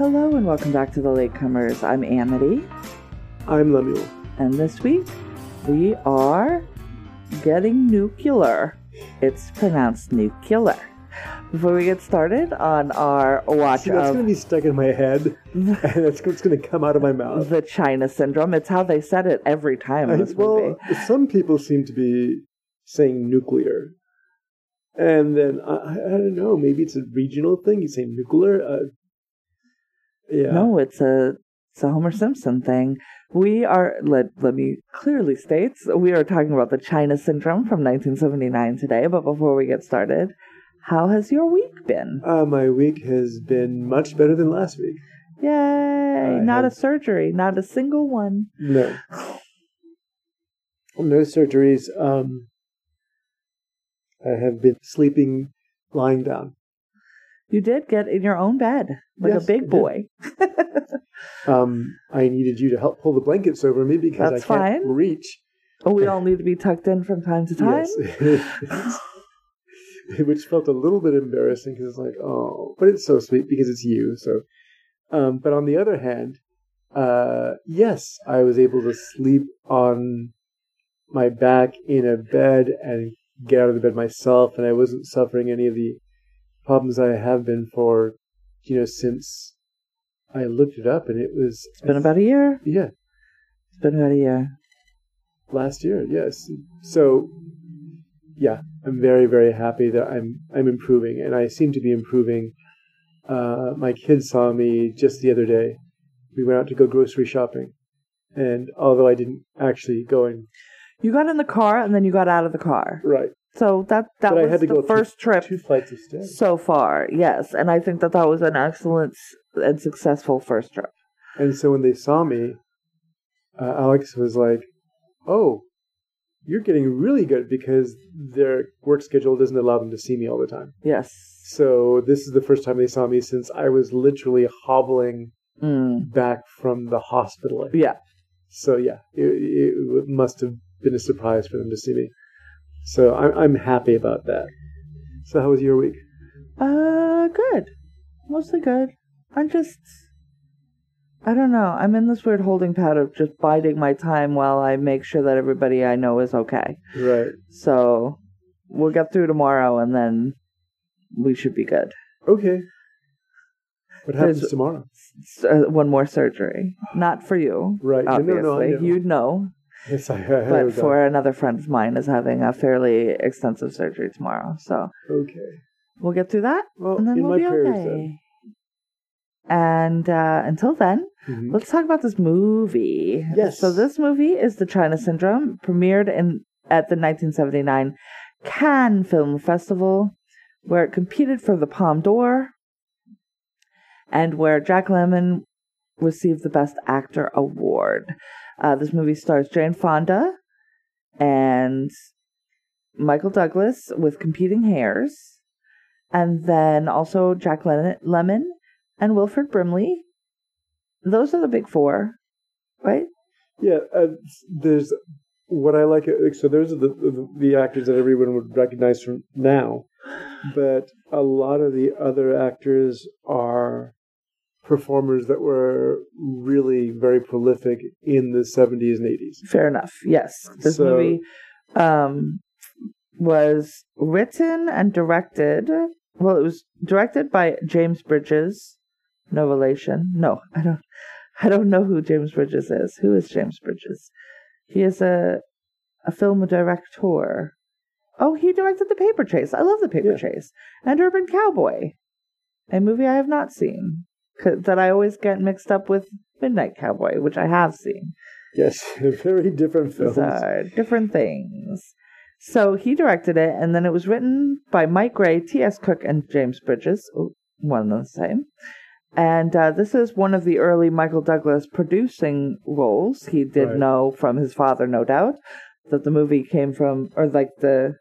Hello and welcome back to the Latecomers. I'm Amity, I'm Lemuel. and this week we are getting nuclear. It's pronounced nuclear. Before we get started on our watch See, that's of going to be stuck in my head, and that's what's going to come out of my mouth. the China syndrome, it's how they said it every time in this movie. well, some people seem to be saying nuclear, and then I, I I don't know. Maybe it's a regional thing. You say nuclear. Uh, yeah. No, it's a it's a Homer Simpson thing. We are let let me clearly state we are talking about the China syndrome from 1979 today. But before we get started, how has your week been? Uh, my week has been much better than last week. Yay! I not a surgery, not a single one. No. No surgeries. Um, I have been sleeping, lying down. You did get in your own bed like Yes, a big boy. Um, I needed you to help pull the blankets over me because That's I can't fine. reach. Oh, we all need to be tucked in from time to time. Yes. Which felt a little bit embarrassing because it's like, oh, but it's so sweet because it's you. So, um, but on the other hand, uh, yes, I was able to sleep on my back in a bed and get out of the bed myself, and I wasn't suffering any of the problems I have been for, you know, since I looked it up, and it was It's been about a year. yeah It's been about a year. last year yes so yeah i'm very very happy that i'm i'm improving and i seem to be improving uh my kids saw me just the other day we went out to go grocery shopping and although i didn't actually go in You got in the car and then you got out of the car. right So that that But I was had to the first trip two flights of stairs so far. Yes, and I think that that was an excellent and successful first trip. and so when they saw me uh, alex was like oh you're getting really good because their work schedule doesn't allow them to see me all the time Yes. So this is the first time they saw me since I was literally hobbling Mm. back from the hospital. Yeah. So yeah, it, it must have been a surprise for them to see me. So I'm I'm happy about that. So how was your week? Uh, good. Mostly good. I'm just. I don't know. I'm in this weird holding pattern of just biding my time while I make sure that everybody I know is okay. Right. So we'll get through tomorrow and then we should be good. Okay. What happens There's- tomorrow? S- uh, one more surgery. Not for you. Right. No, Obviously. no, no, I know. You'd know. Yes, I, heard But that. for another friend of mine is having a fairly extensive surgery tomorrow. So Okay. we'll get through that Well, and then in we'll my be prayers okay. And uh, until then, then. Mhm. let's talk about this movie. Yes. So this movie is The China Syndrome, premiered in at the 1979 Cannes Film Festival, where it competed for the Palme d'Or, and where Jack Lemmon received the Best Actor award. Uh, this movie stars Jane Fonda and Michael Douglas with competing hairs, and then also Jack Lemmon and Wilfred Brimley. Those are the big four, right? Yeah, uh, there's what I like. uh, So those are the, the the actors that everyone would recognize from now, but a lot of the other actors are performers that were really very prolific in the 70s and 80s. Fair enough. Yes, this So- movie um, was written and directed. Well, it was directed by James Bridges. No relation. No, I don't. I don't know who James Bridges is. Who is James Bridges? He is a a film director. Oh, he directed The Paper Chase. I love The Paper Yeah. Chase and Urban Cowboy, a movie I have not seen that I always get mixed up with Midnight Cowboy, which I have seen. Yes, very different films. Different things. So he directed it, and then it was written by Mike Gray, T.S. Cook, and James Bridges, Ooh, one and the same. And uh, this is one of the early Michael Douglas producing roles. He did Right. know from his father, no doubt, that the movie came from, or like the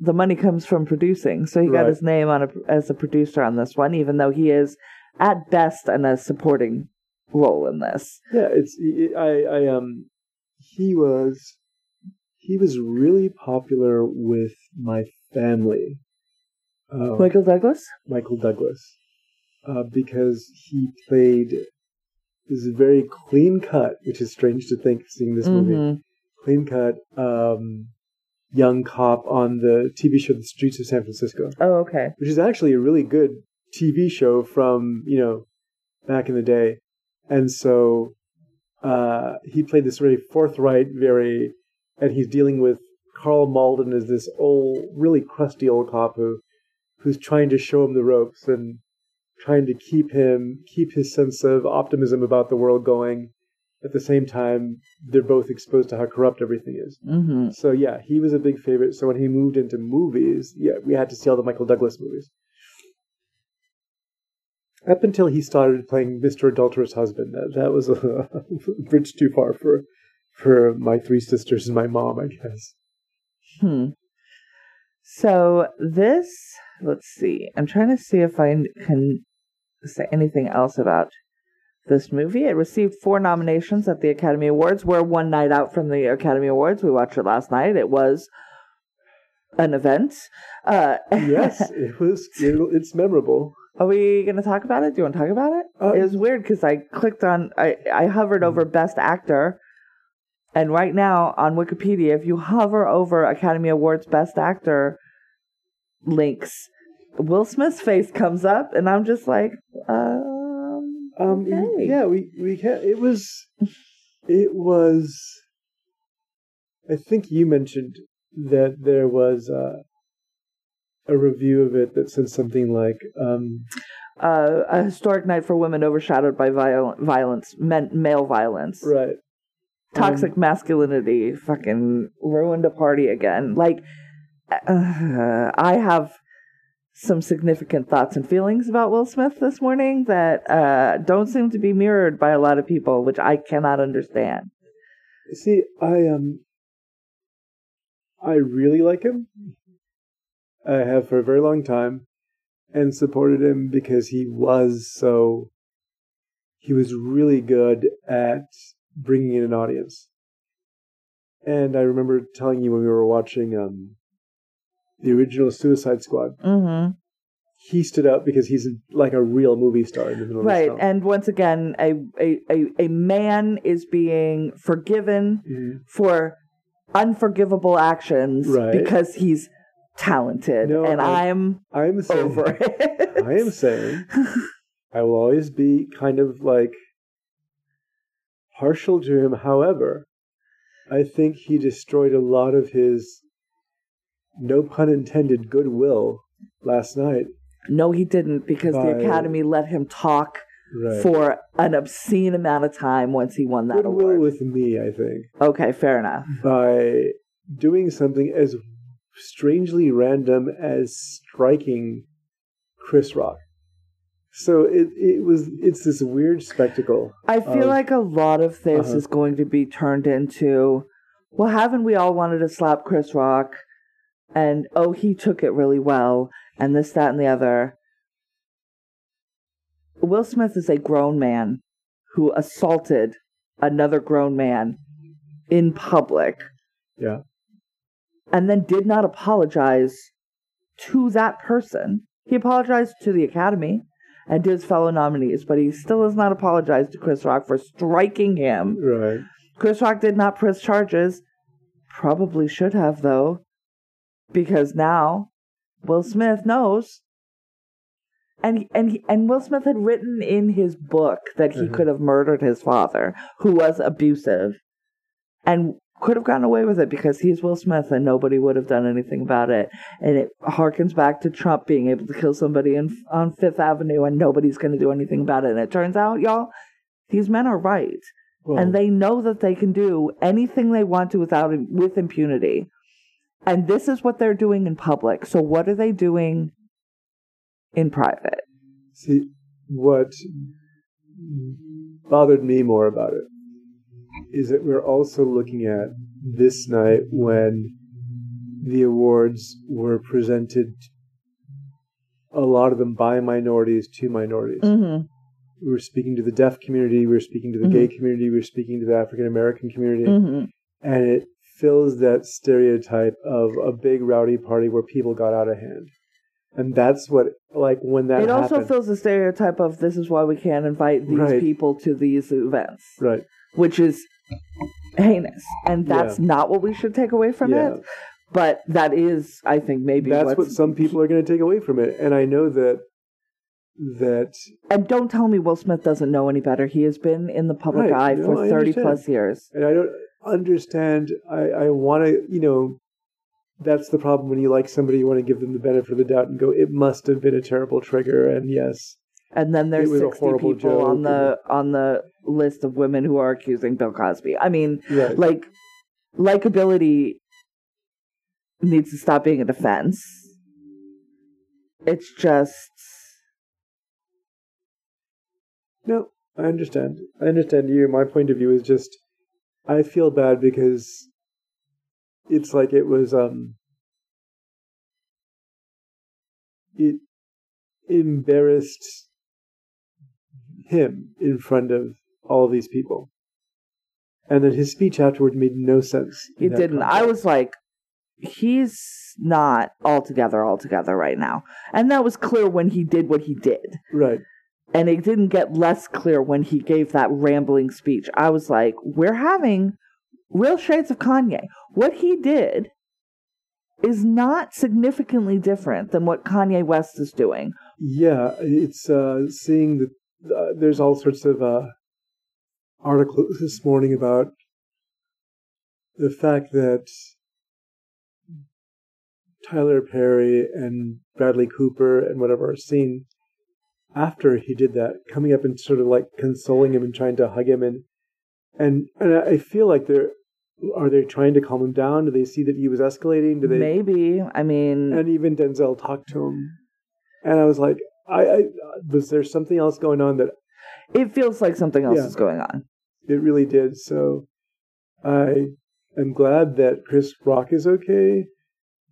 the money comes from producing. So he got Right. his name on a, as a producer on this one, even though he is at best in a supporting role in this. Yeah, it's I I um he was he was really popular with my family. Um, Michael Douglas. Michael Douglas. uh, because he played this very clean cut, which is strange to think seeing this movie. Mhm. Clean cut um, young cop on the TV show The Streets of San Francisco, Oh, okay. which is actually a really good TV show from you know back in the day, and so uh, he played this very forthright, very, and he's dealing with Karl Malden as this old, really crusty old cop who who's trying to show him the ropes and trying to keep him keep his sense of optimism about the world going. At the same time, they're both exposed to how corrupt everything is. hmm So yeah, he was a big favorite. So when he moved into movies, yeah, we had to see all the Michael Douglas movies. Up until he started playing Mr. Adulterous Husband, that, that was a bridge too far for for my three sisters and my mom, I guess. Hmm. So this, let's see. I'm trying to see if I can say anything else about this movie. It received four nominations at the Academy Awards. We're one night out from the Academy Awards. We watched it last night. It was an event. Uh, Yes, it was. It, it's memorable. Are we going to talk about it? Do you want to talk about it? Uh, it was weird because I clicked on, I, I hovered over Best Actor. And right now on Wikipedia, if you hover over Academy Awards Best Actor links, Will Smith's face comes up, and I'm just like, um, Um, okay. yeah, we we can. It was, it was. I think you mentioned that there was uh, a review of it that said something like, um, Uh, a historic night for women overshadowed by viol- violence, men- male violence. right, toxic Um, masculinity fucking ruined a party again. Like, uh, I have some significant thoughts and feelings about Will Smith this morning that uh, don't seem to be mirrored by a lot of people, which I cannot understand. See, I um, I really like him. I have for a very long time, and supported him because he was so. He was really good at bringing in an audience. And I remember telling you when we were watching um, the original Suicide Squad, Mm-hmm. he stood out because he's like a real movie star in the middle of Right, the film. and once again, a, a a a man is being forgiven Mhm. for unforgivable actions Right. because he's talented, No, and I- I'm I'm saying, over it. I am saying I will always be kind of like partial to him. However, I think he destroyed a lot of his, no pun intended, goodwill last night. No, he didn't because By- the Academy let him talk Right. for an obscene amount of time once he won that goodwill award. with me, I think, Okay, fair enough. by doing something as strangely random as striking Chris Rock. So it it was it's this weird spectacle. I feel of- like a lot of this Uh-huh. is going to be turned into, well, haven't we all wanted to slap Chris Rock? And oh, he took it really well, and this, that, and the other. Will Smith is a grown man who assaulted another grown man in public Yeah. and then did not apologize to that person. He apologized to the Academy and to his fellow nominees, but he still has not apologized to Chris Rock for striking him. Right. Chris Rock did not press charges. Probably should have, though, because now Will Smith knows. And and and Will Smith had written in his book that he Mhm. could have murdered his father, who was abusive, and could have gotten away with it because he's Will Smith and nobody would have done anything about it. And it harkens back to Trump being able to kill somebody in, on Fifth Avenue and nobody's going to do anything about it. And it turns out, y'all, these men are right Well, and they know that they can do anything they want to without with impunity. And this is what they're doing in public. So what are they doing in private? See, what bothered me more about it is that we're also looking at this night when the awards were presented, a lot of them by minorities to minorities. Mm-hmm. We were speaking to the deaf community, we were speaking to the gay community, we were speaking to the African American community, Mm-hmm. and it fills that stereotype of a big rowdy party where people got out of hand. and that's what like when that it also fills the stereotype of this is why we can't invite these Right. people to these events, right which is heinous, and that's not what we should take away from Yeah. it. But that is, I think, maybe that's what's, what some people are going to take away from it and i know that that And don't tell me Will Smith doesn't know any better. He has been in the public Right. eye No, for I thirty understand. plus years. and i don't understand i i want to you know that's the problem when you like somebody you want to give them the benefit of the doubt and go it must have been a terrible trigger and yes And then there's It was a sixty horrible people on the on the list of women who are accusing Bill Cosby. I mean, right like likability needs to stop being a defense. It's just No, I understand. I understand you. My point of view is just I feel bad because it's like it was um it embarrassed him in front of all of these people. And then his speech afterward made no sense. it didn't. I was like, he's not altogether altogether right now, and that was clear when he did what he did. right. And it didn't get less clear when he gave that rambling speech. I was like, we're having real shades of Kanye. What he did is not significantly different than what Kanye West is doing. Yeah, it's uh, seeing that uh, there's all sorts of uh, articles this morning about the fact that Tyler Perry and Bradley Cooper and whatever are seen after he did that, coming up and sort of like consoling him and trying to hug him and and and I feel like they're are they trying to calm him down? Do they see that he was escalating? Do they Maybe. I mean, and even Denzel talked to him, and I was like, I, I was there something else going on that it feels like something else Yeah. is going on. it really did. So I am glad that Chris Rock is okay.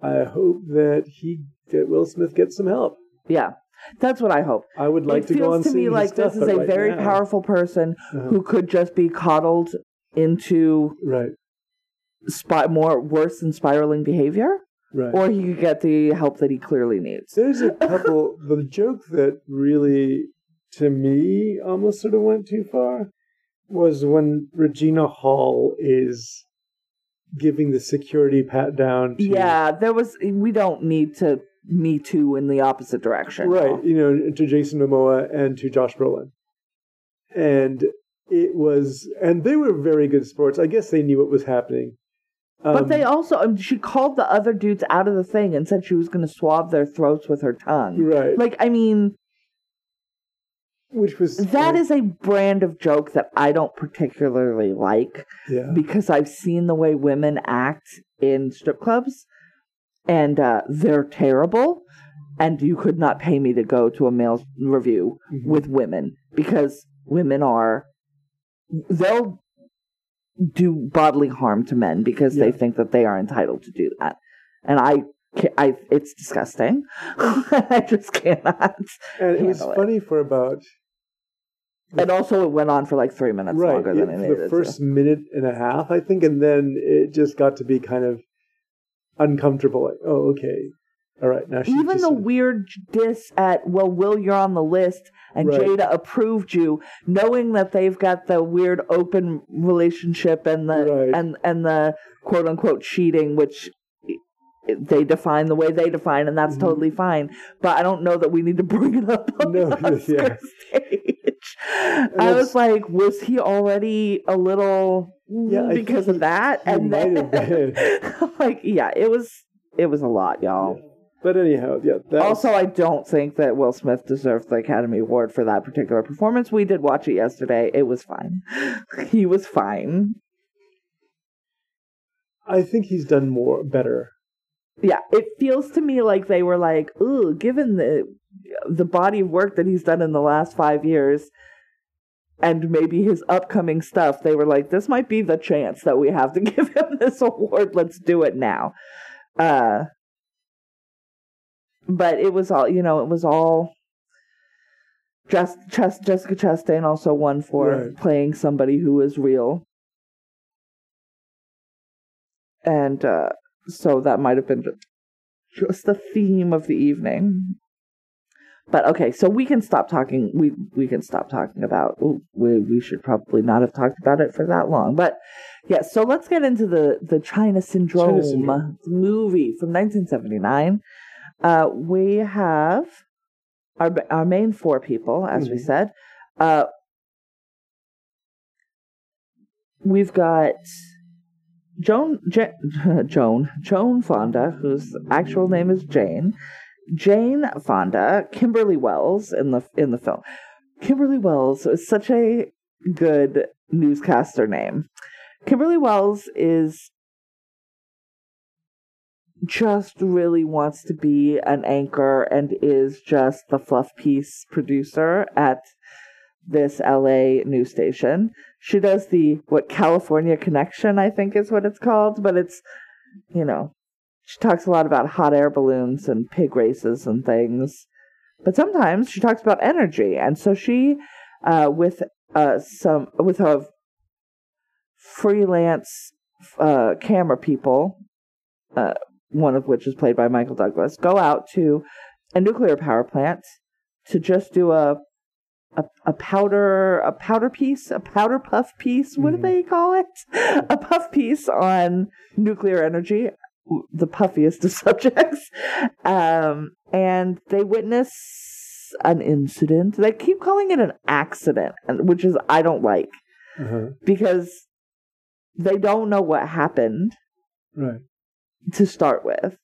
I hope that he that Will Smith gets some help. Yeah. That's what I hope. I would like it to go on feels to me like this is a right very now- powerful person Uh-huh. who could just be coddled into right, spot more worse than spiraling behavior, right. or he could get the help that he clearly needs. There's a couple. the joke that really, to me, almost sort of went too far was when Regina Hall is giving the security pat down. To, Yeah, there was. We don't need to me too in the opposite direction. right. You know, to Jason Momoa and to Josh Brolin, and it was, and they were very good sports. I guess they knew what was happening. But Um, they also, um, she called the other dudes out of the thing and said she was going to swab their throats with her tongue. right, Like, I mean, which was that is a brand of joke that I don't particularly like yeah, because I've seen the way women act in strip clubs and uh, they're terrible. And you could not pay me to go to a male review Mhm. with women because women are, they'll do bodily harm to men because they think that they are entitled to do that. And I I, it's disgusting. I just cannot. and it was handle it. funny for about And also, it went on for like three minutes right longer than it- it for needed the to. first minute and a half i think and then it just got to be kind of uncomfortable like oh okay all right now she's Even the weird diss at, well, Will, you're on the list, and Right. Jada approved you, knowing that they've got the weird open relationship and the Right. and and the quote unquote cheating, which they define the way they define, and that's Mhm. totally fine. But I don't know that we need to bring it up on No, the Oscar yeah. stage. I was like, was he already a little Yeah, because of that? he and might then, have been. like, yeah, it was it was a lot, y'all. but anyhow yeah that Also, was, I don't think that Will Smith deserved the Academy Award for that particular performance. We did watch it yesterday. It was fine. he was fine. I think he's done more better Yeah, it feels to me like they were like, "Ooh, given the the body of work that he's done in the last five years, and maybe his upcoming stuff, they were like, this might be the chance that we have to give him this award. Let's do it now." Uh, but it was all, you know, it was all. Just, Chest, Jessica Chastain also won for Right. playing somebody who is real, and uh, so that might have been just the theme of the evening. But okay, so we can stop talking. We we can stop talking about. ooh, We we should probably not have talked about it for that long. But yeah, so let's get into the the China Syndrome, China Syndrome. movie from 1979. Uh, we have our our main four people, as we Mhm. said. Uh, we've got Joan Ja- Joan Joan Fonda, whose actual name is Jane. Jane Fonda, Kimberly Wells in the in the film. Kimberly Wells is such a good newscaster name. Kimberly Wells is just really wants to be an anchor and is just the fluff piece producer at this LA news station. She does the what California Connection, I think is what it's called, but it's you know, she talks a lot about hot air balloons and pig races and things. But sometimes she talks about energy, and so she, uh, with uh, some with a freelance uh, camera people, uh, one of which is played by Michael Douglas, go out to a nuclear power plant to just do a a, a powder a powder piece a powder puff piece what do Mhm. they call it a puff piece on nuclear energy the puffiest of subjects um and they witness an incident they keep calling it an accident which is i don't like Uh-huh. because they don't know what happened Right. to start with.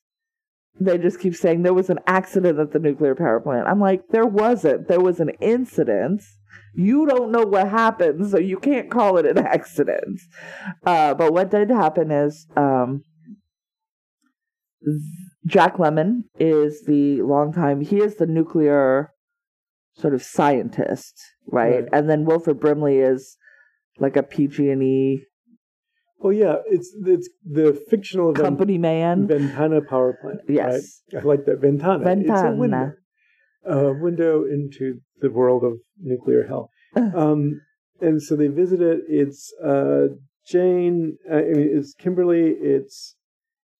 They just keep saying there was an accident at the nuclear power plant. I'm like, there wasn't. There was an incident. You don't know what happened, so you can't call it an accident. Uh, but what did happen is um, Jack Lemmon is the longtime, he is the nuclear sort of scientist, right? Right. And then Wilford Brimley is like a PG&E Oh yeah, it's it's the fictional Ven- company man. Ventana power plant. Yes. right? I like that Ventana. It's a Ventana. window, a window into the world of nuclear hell. um, and so they visit it. It's uh, Jane. Uh, I mean, it's Kimberly. It's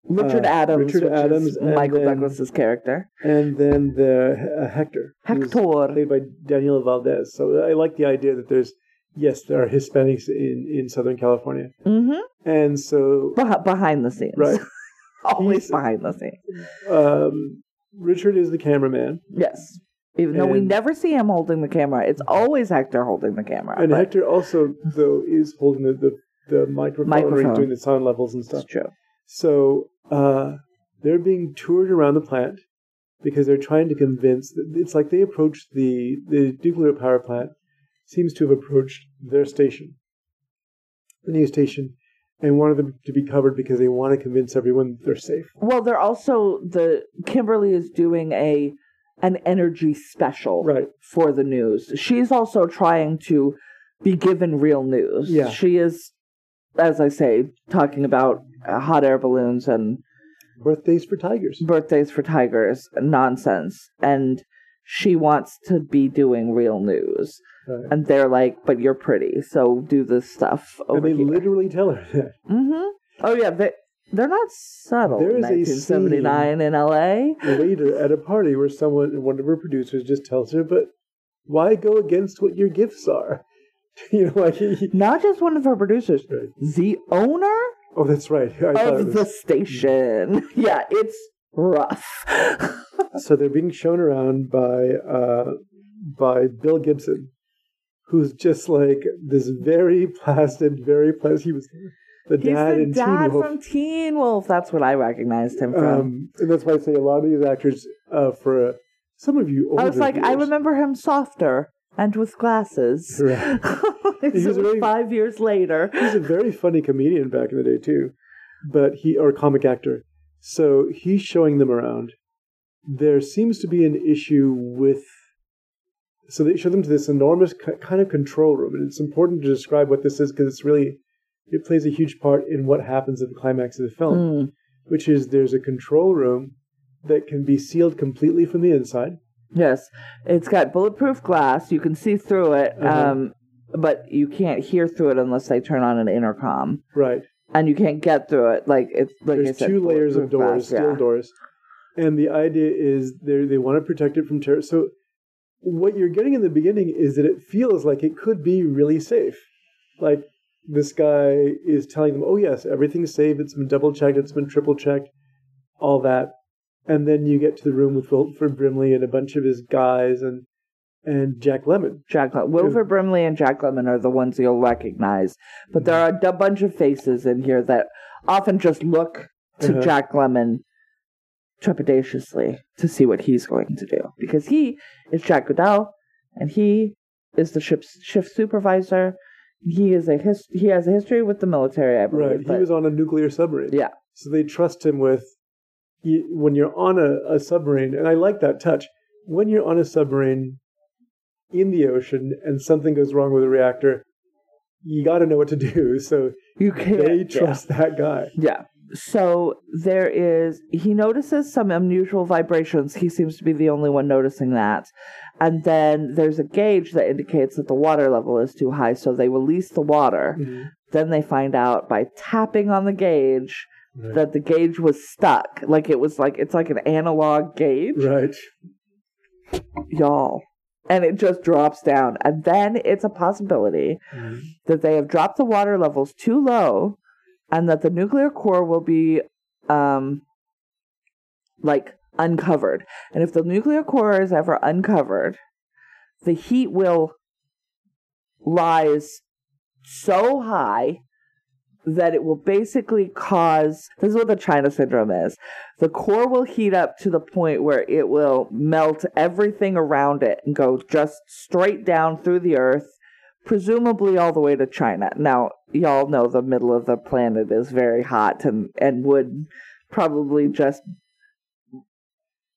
Richard uh, Adams, Richard Adams, is Michael then- Douglas's character. and then the uh, Hector. Hector. played by Daniel Valdez. So I like the idea that there's yes, there are Hispanics in in Southern California, Mm-hmm. and so Beh- behind the scenes. Right. Always behind the scenes. um, Richard is the cameraman, Yes. Even though we never see him holding the camera, it's always Hector holding the camera. and but Hector also though is holding the the, the microphone, Microphone. doing the sound levels and It's stuff. true. So uh, they're being toured around the plant because they're trying to convince. It's like they approached the the nuclear power plant seems to have approached their station, the news station, and wanted them to be covered because they want to convince everyone that they're safe. Well, they're also the Kimberly is doing a an energy special Right. for the news. She's also trying to be given real news. Yeah. She is, as I say, talking about uh, hot air balloons and Birthdays for tigers. birthdays for tigers nonsense and she wants to be doing real news Right. and they're like but you're pretty so do this stuff And they here literally tell her that. mm-hmm oh yeah they, they're not subtle There is a 1979 in la later at a party where someone, one of her producers, just tells her, "But why go against what your gifts are?" you know, like he, not just one of her producers Right. the owner oh, that's right. Of the station yeah it's rough so they're being shown around by uh, by Bill Gibson, who's just like this very placid, very pleasant. He was the he's dad the in dad Teen Wolf. from teen wolf that's what i recognized him from Um, and that's why I say a lot of these actors, uh, for uh, some of you older I was like, I remember him softer and with glasses. Right. It's He was very- five years later. He's a very funny comedian back in the day too, but he or comic actor. So he's showing them around. There seems to be an issue with. So they show them to this enormous ki- kind of control room, and it's important to describe what this is because it's really it plays a huge part in what happens at the climax of the film, Mm, which is there's a control room that can be sealed completely from the inside. Yes, it's got bulletproof glass. You can see through it, Uh-huh. um, but you can't hear through it unless they turn on an intercom, Right. and you can't get through it. Like it's like There's said, two layers of doors, glass, steel yeah. doors. and the idea is they they want to protect it from terror. So what you're getting in the beginning is that it feels like it could be really safe. Like this guy is telling them, "Oh yes, everything's safe. It's been double checked. It's been triple checked. All that." And then you get to the room with Wilford Brimley and a bunch of his guys and and Jack Lemmon. Jack Le- Wilford Brimley and Jack Lemmon are the ones you'll recognize, but there are a bunch of faces in here that often just look to Uh-huh. Jack Lemmon trepidatiously to see what he's going to do because he is Jack Godell and he is the ship's shift supervisor. He is a his- he has a history with the military, I believe. Right. He was on a nuclear submarine. Yeah. So they trust him with you, when you're on a, a submarine, and I like that touch. When you're on a submarine in the ocean and something goes wrong with a reactor, you got to know what to do. So you can't they yeah. trust that guy. Yeah. So there is, he notices some unusual vibrations. He seems to be the only one noticing that. And then there's a gauge that indicates that the water level is too high. So they release the water. Mm-hmm. Then they find out by tapping on the gauge Right. that the gauge was stuck. Like it was like, it's like an analog gauge, Right. y'all. And it just drops down. And then it's a possibility that they have dropped the water levels too low and that the nuclear core will be um like uncovered and if the nuclear core is ever uncovered the heat will rise so high that it will basically cause this is what the China syndrome is. The core will heat up to the point where it will melt everything around it and go just straight down through the earth, presumably all the way to China. Now, y'all know the middle of the planet is very hot and, and would probably just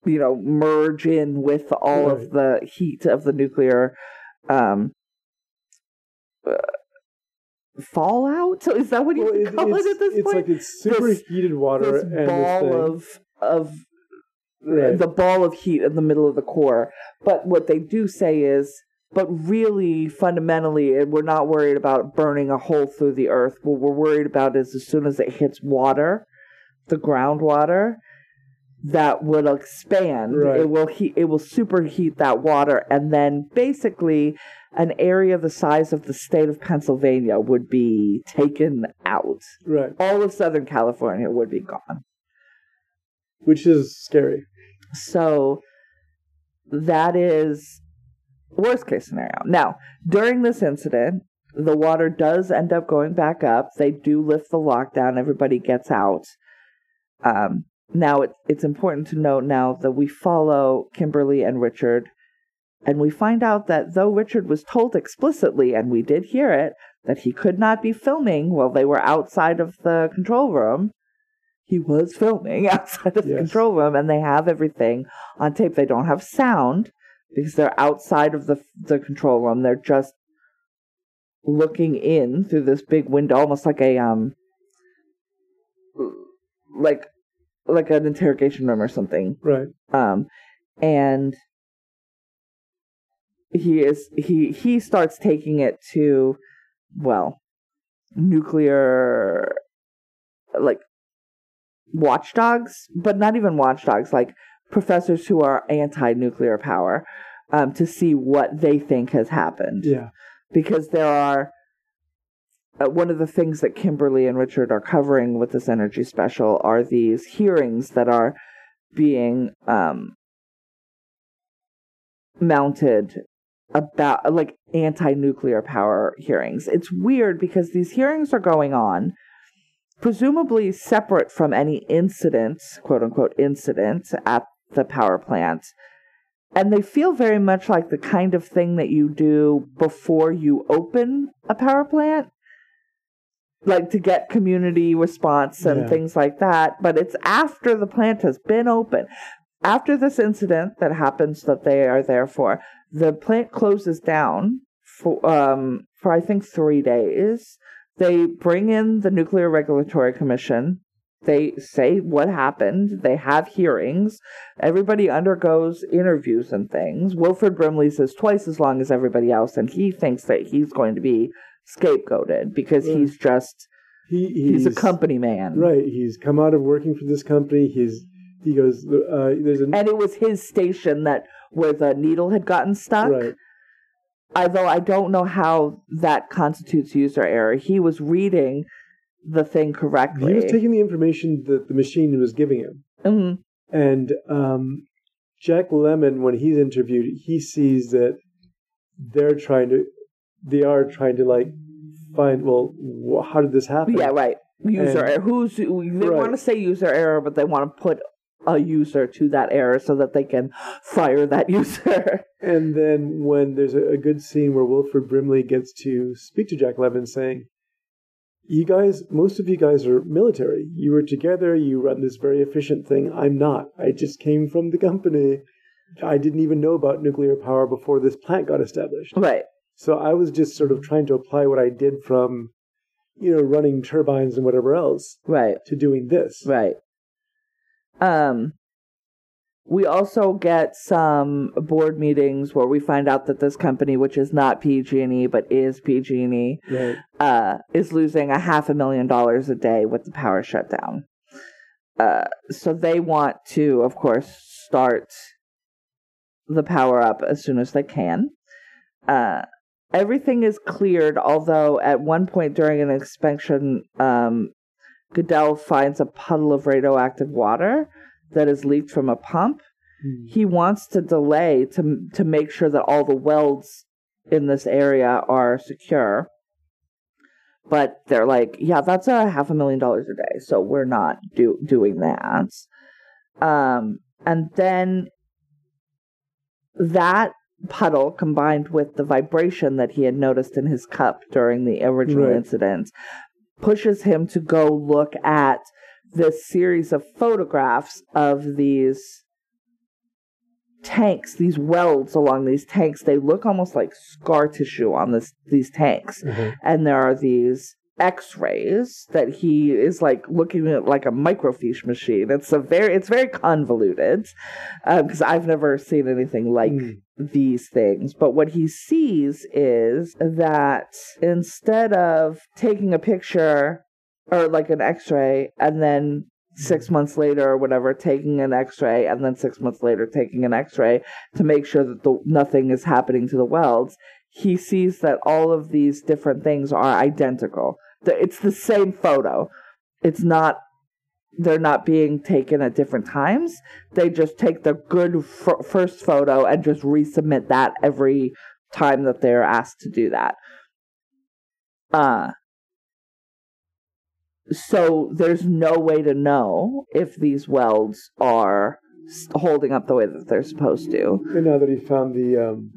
you know merge in with all Right. of the heat of the nuclear um fallout. So is that what you Well, it- call it's, it at this it's point? like it's superheated water this and this ball of of Right. the ball of heat in the middle of the core. But what they do say is, but really fundamentally, eh, we're not worried about burning a hole through the earth. What we're worried about is as soon as it hits water, the groundwater, that would expand. Right. It will heat. It will superheat that water, and then basically, an area the size of the state of Pennsylvania would be taken out. right. All of Southern California would be gone. Which is scary. So that is worst case scenario. Now, during this incident, the water does end up going back up. They do lift the lockdown. Everybody gets out. Um, now, it, it's important to note now that we follow Kimberly and Richard, and we find out that though Richard was told explicitly, and we did hear it, that he could not be filming while they were outside of the control room, he was filming outside of the Yes. control room, and they have everything on tape. They don't have sound because they're outside of the the control room. They're just looking in through this big window, almost like a um, like like an interrogation room or something. Right. Um, and he is he he starts taking it to well nuclear like watchdogs but not even watchdogs like professors who are anti-nuclear power um, to see what they think has happened Yeah. because there are uh, one of the things that Kimberly and Richard are covering with this energy special are these hearings that are being um, mounted about like anti-nuclear power hearings. It's weird because these hearings are going on presumably separate from any incident, quote unquote incident at the power plant. And they feel very much like the kind of thing that you do before you open a power plant. Like to get community response and Yeah. things like that. But it's after the plant has been open. After this incident that happens that they are there for, the plant closes down for um for I think three days. They bring in the Nuclear Regulatory Commission. They say what happened. They have hearings. Everybody undergoes interviews and things. Wilfred Brimley says twice as long as everybody else, and he thinks that he's going to be scapegoated because Yeah. he's just He, he's, a company man. Right. He's come out of working for this company. He's he goes, uh, "There's a And it was his station that where the needle had gotten stuck. right." Although I don't know how that constitutes user error. He was reading the thing correctly. He was taking the information that the machine was giving him, Mhm. and um, Jack Lemmon, when he's interviewed, he sees that they're trying to, they are trying to like find. Well, wh- how did this happen? Yeah, right. User And- error. Who's they Right. want to say user error, but they want to put a user to that error so that they can fire that user. And then when there's a, a good scene where Wilfred Brimley gets to speak to Jack Levin, saying, "You guys, most of you guys are military. You were together. You run this very efficient thing. I'm not. I just came from the company. I didn't even know about nuclear power before this plant got established. right. So I was just sort of trying to apply what I did from, you know, running turbines and whatever else Right. to doing this. Right. Um we also get some board meetings where we find out that this company, which is not PG&E but is PG&E, Right. uh, is losing a half a million dollars a day with the power shutdown. Uh, so they want to, of course, start the power up as soon as they can. Uh, everything is cleared, although at one point during an inspection, um, Godell finds a puddle of radioactive water that is leaked from a pump. Hmm. He wants to delay to to make sure that all the welds in this area are secure. But they're like, yeah, that's a half a million dollars a day, so we're not do doing that. Um, and then that puddle combined with the vibration that he had noticed in his cup during the original Right. incident pushes him to go look at this series of photographs of these tanks, these welds along these tanks. They look almost like scar tissue on this these tanks. Mhm. And there are these x-rays that he is like looking at like a microfiche machine. It's a very it's very convoluted because I've never seen anything like Mm. These things. But what he sees is that instead of taking a picture or like an x ray and then six mm-hmm. months later or whatever taking an x-ray and then six months later taking an x-ray to make sure that the, nothing is happening to the welds he sees that all of these different things are identical. It's the same photo. It's not they're not being taken at different times they just take the good f- first photo and just resubmit that every time that they're asked to do that uh so there's no way to know if these welds are holding up the way that they're supposed to And now that he found the um,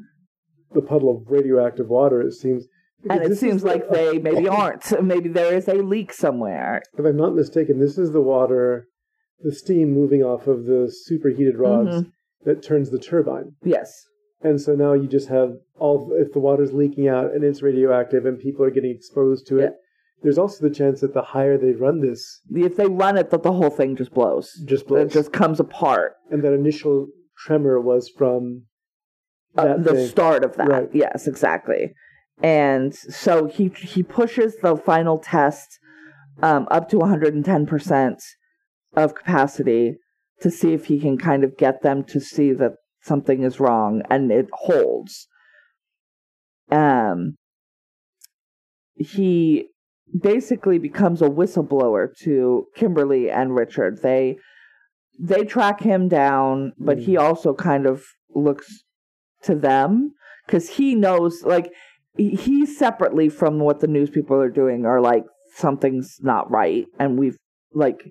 the puddle of radioactive water, it seems. And it seems like the- they maybe aren't maybe there is a leak somewhere If I'm not mistaken, this is the water, the steam moving off of the superheated rods Mhm. that turns the turbine. yes And so now you just have all, if the water's leaking out and it's radioactive and people are getting exposed to it, Yeah. there's also the chance that the higher they run this, if they run it that the whole thing just blows just blows. it just comes apart and that initial tremor was from uh, the thing. start of that. Right. Yes, exactly. And so he he pushes the final test um, up to 110 percent of capacity to see if he can kind of get them to see that something is wrong, and it holds. Um, he basically becomes a whistleblower to Kimberly and Richard. They they track him down, but he also kind of looks to them because he knows like he- separately from what the news people are doing are like something's not right. And we've like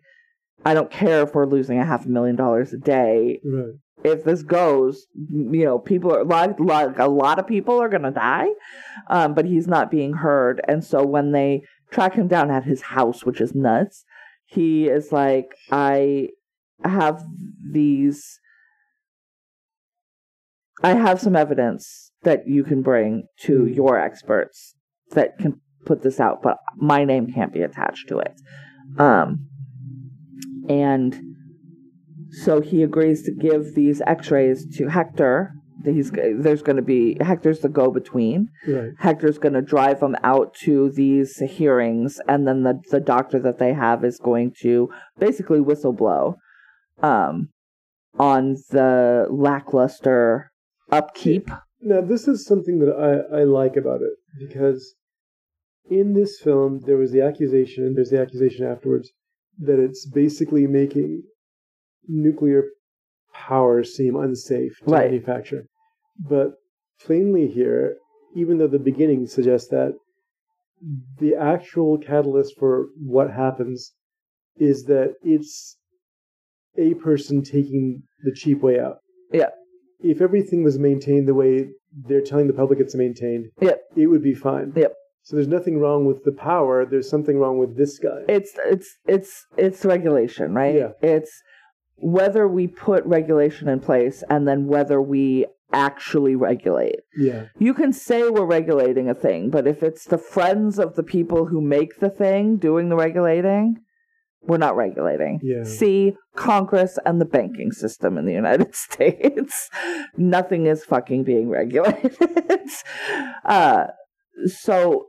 i don't care if we're losing a half a million dollars a day. Right. if this goes you know people are like, like a lot of people are gonna die um, but he's not being heard. And so when they track him down at his house which is nuts he is like i have these I have some evidence that you can bring to Hmm. your experts that can put this out, but my name can't be attached to it. Um, and so he agrees to give these X-rays to Hector. He's there's going to be Hector's the go-between. Right. Hector's going to drive them out to these hearings, and then the the doctor that they have is going to basically whistle blow um, on the lackluster upkeep. Now, this is something that I, I like about it because in this film, there was the accusation, and there's the accusation afterwards, that it's basically making nuclear power seem unsafe to Right. manufacture. But plainly here, even though the beginning suggests that, the actual catalyst for what happens is that it's a person taking the cheap way out. Yeah. If everything was maintained the way they're telling the public it's maintained, Yep. it would be fine. Yep. So there's nothing wrong with the power. There's something wrong with this guy. It's it's it's it's regulation, right? Yeah. It's whether we put regulation in place and then whether we actually regulate. yeah. You can say we're regulating a thing, but if it's the friends of the people who make the thing doing the regulating, we're not regulating. Yeah. See Congress and the banking system in the United States. Nothing is fucking being regulated. uh, so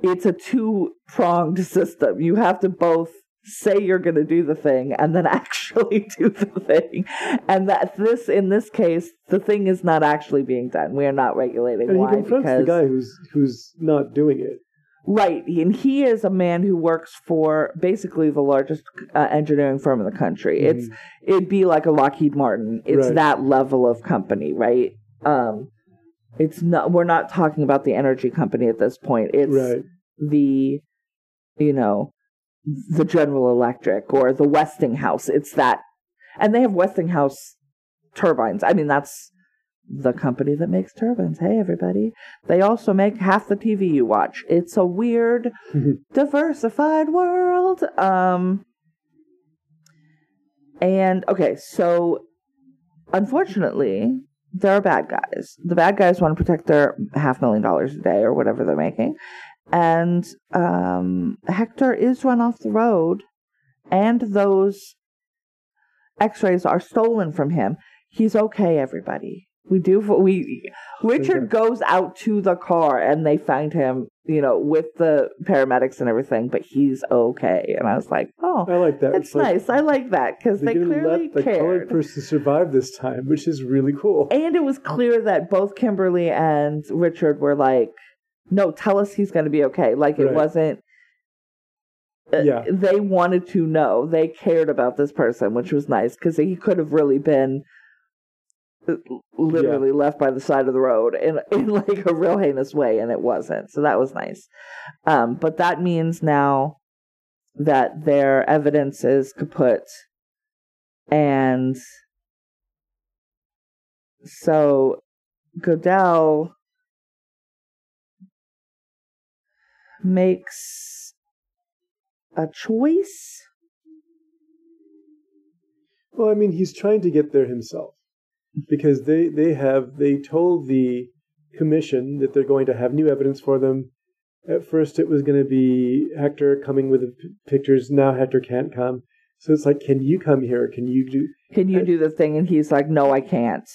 it's a two pronged system. You have to both say you're going to do the thing and then actually do the thing. And that this, in this case, the thing is not actually being done. We are not regulating. And Why? he confronts because the guy who's who's not doing it. Right, and he is a man who works for basically the largest uh, engineering firm in the country. It's it'd be like a Lockheed Martin. It's Mm-hmm. Right. that level of company, right? Um, it's not. We're not talking about the energy company at this point. It's right. the, you know, the General Electric or the Westinghouse. It's that, and they have Westinghouse turbines. I mean, that's the company that makes turbines. Hey, everybody. They also make half the TV you watch. It's a weird, diversified world. Um, and okay, so unfortunately, there are bad guys. The bad guys want to protect their half million dollars a day or whatever they're making. And um, Hector is run off the road, and those x rays are stolen from him. He's okay, everybody. We do. We Richard goes out to the car, and they find him, you know, with the paramedics and everything. But he's okay, and I was like, oh, I like that. it's nice. I like that because They they clearly let the colored cared. person survive this time, which is really cool. And it was clear that both Kimberly and Richard were like, no, tell us he's going to be okay. Like it wasn't. uh, Yeah. They wanted to know. They cared about this person, which was nice because he could have really been literally left by the side of the road in in like a real heinous way, and it wasn't. So that was nice. Um, but that means now that their evidence is kaput, and so Godell makes a choice. Well, I mean, he's trying to get there himself because they they have they told the commission that they're going to have new evidence for them. At first, it was going to be Hector coming with the p- pictures. Now Hector can't come, so it's like, can you come here? Can you do? Can you I- do the thing? And he's like, no, I can't.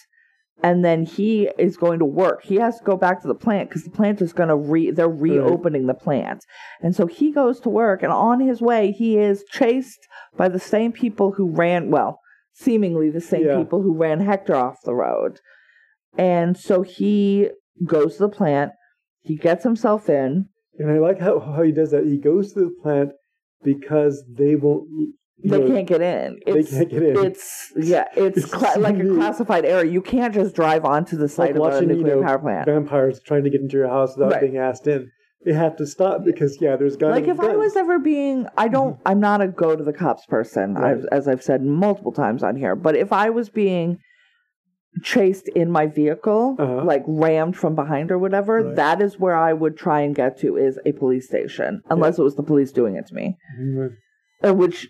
And then he is going to work. He has to go back to the plant because the plant is going to re, they're reopening the plant. And so he goes to work and on his way, he is chased by the same people who ran, well, seemingly the same Yeah. people who ran Hector off the road. And so he goes to the plant. He gets himself in. And I like how how he does that. He goes to the plant because they won't. They know, can't get in. They It's, can't get in. It's yeah, it's It's cla- like a classified area. You can't just drive onto the site like of a watching you nuclear know power plant. vampires trying to get into your house without Right. being asked in. They have to stop because yeah, there's guns. like if I was ever being, I don't, I'm not a go to the cops person, Right. I've, as I've said multiple times on here. But if I was being chased in my vehicle, Uh-huh. like rammed from behind or whatever, Right. that is where I would try and get to is a police station, unless it was the police doing it to me, uh, which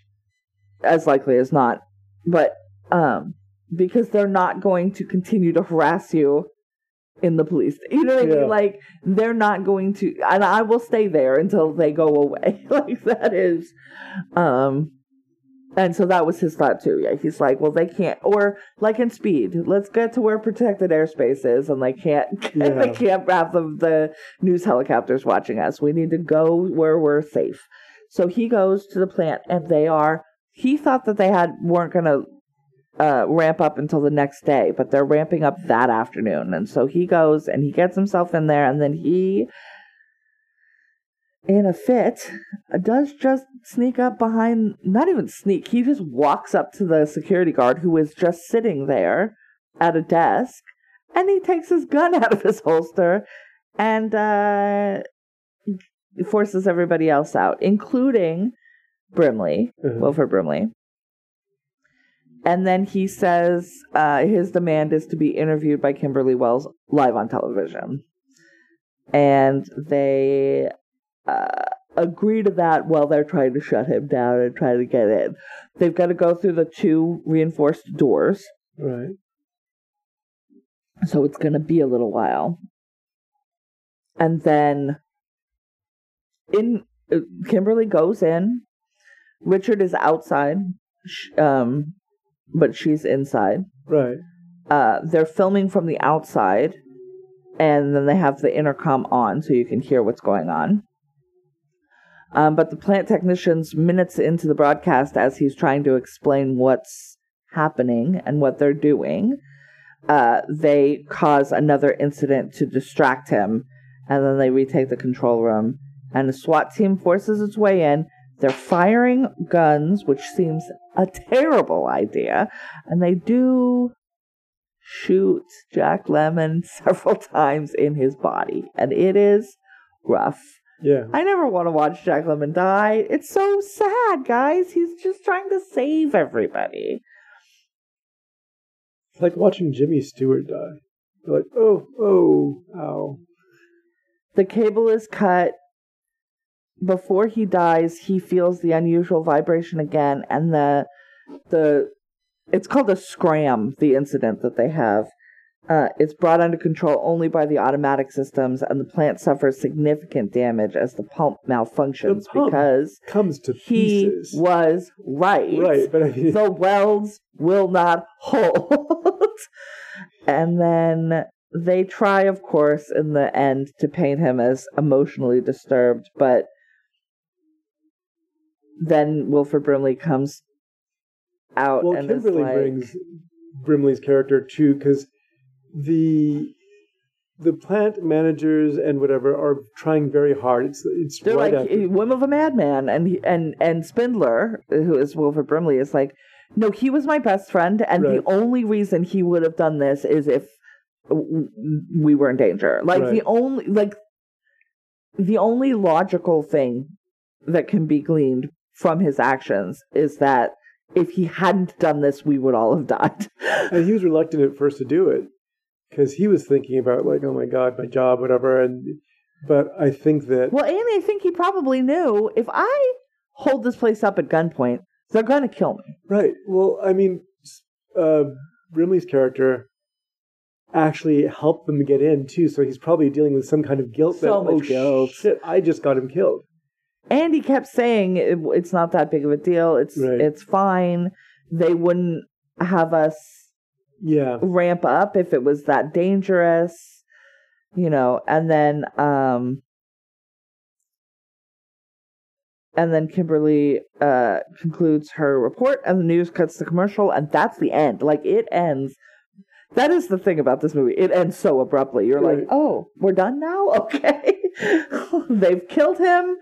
as likely as not. But um, because they're not going to continue to harass you in the police. You know what I mean? Like they're not going to and I will stay there until they go away. like that is um and so that was his thought too. Yeah, he's like, well, they can't, or like in Speed, let's get to where protected airspace is, and they can't, Yeah. they can't have the the news helicopters watching us. We need to go where we're safe. So he goes to the plant, and they are. He thought that they had weren't gonna uh, ramp up until the next day, but they're ramping up that afternoon. And so he goes and he gets himself in there, and then he, in a fit, does just sneak up behind, not even sneak, he just walks up to the security guard who is just sitting there at a desk, and he takes his gun out of his holster and uh, forces everybody else out, including Brimley, Uh-huh. Wilford Brimley. And then he says uh, his demand is to be interviewed by Kimberly Wells live on television. And they uh, agree to that while they're trying to shut him down and try to get in. They've got to go through the two reinforced doors, Right. so it's going to be a little while. And then in uh, Kimberly goes in. Richard is outside, um, but she's inside. Right. uh, they're filming from the outside, and then they have the intercom on so you can hear what's going on. Um, but the plant technicians, minutes into the broadcast, as he's trying to explain what's happening and what they're doing, uh, they cause another incident to distract him, and then they retake the control room. And the SWAT team forces its way in. They're firing guns, which seems a terrible idea, and they do shoot Jack Lemmon several times in his body, and it is rough. Yeah. I never want to watch Jack Lemmon die. It's so sad, guys. He's just trying to save everybody. It's like watching Jimmy Stewart die. You're like, oh, oh, ow. The cable is cut. Before he dies, he feels the unusual vibration again, and the the it's called a scram. The incident that they have. Uh, it's brought under control only by the automatic systems, and the plant suffers significant damage as the pump malfunctions The pump because Comes to he pieces. was right. Right, but I mean, The welds will not hold. and then they try, of course, in the end to paint him as emotionally disturbed, but then Wilford Brimley comes out well, and Kimberly is like, brings Brimley's character too, because the the plant managers and whatever are trying very hard. It's it's They're right like after- whim of a madman, and he, and and Spindler, who is Wilford Brimley, is like, no, he was my best friend, and Right. the only reason he would have done this is if we were in danger. Like the only like the only logical thing that can be gleaned from his actions is that if he hadn't done this, we would all have died. and he was reluctant at first to do it because he was thinking about like, oh my god, my job, whatever. And but I think that well, and I think he probably knew if I hold this place up at gunpoint, they're gonna kill me. right. Well, I mean, uh, Brimley's character actually helped them get in too, so he's probably dealing with some kind of guilt. So that, much oh, guilt. Shit, I just got him killed. And he kept saying it, it's not that big of a deal. It's Right. it's fine. They wouldn't have us Yeah. ramp up if it was that dangerous, you know. And then um and then Kimberly uh concludes her report and the news cuts to commercial and that's the end. Like it ends that is the thing about this movie. It ends so abruptly. You're Right. like, "Oh, we're done now?" Okay. They've killed him.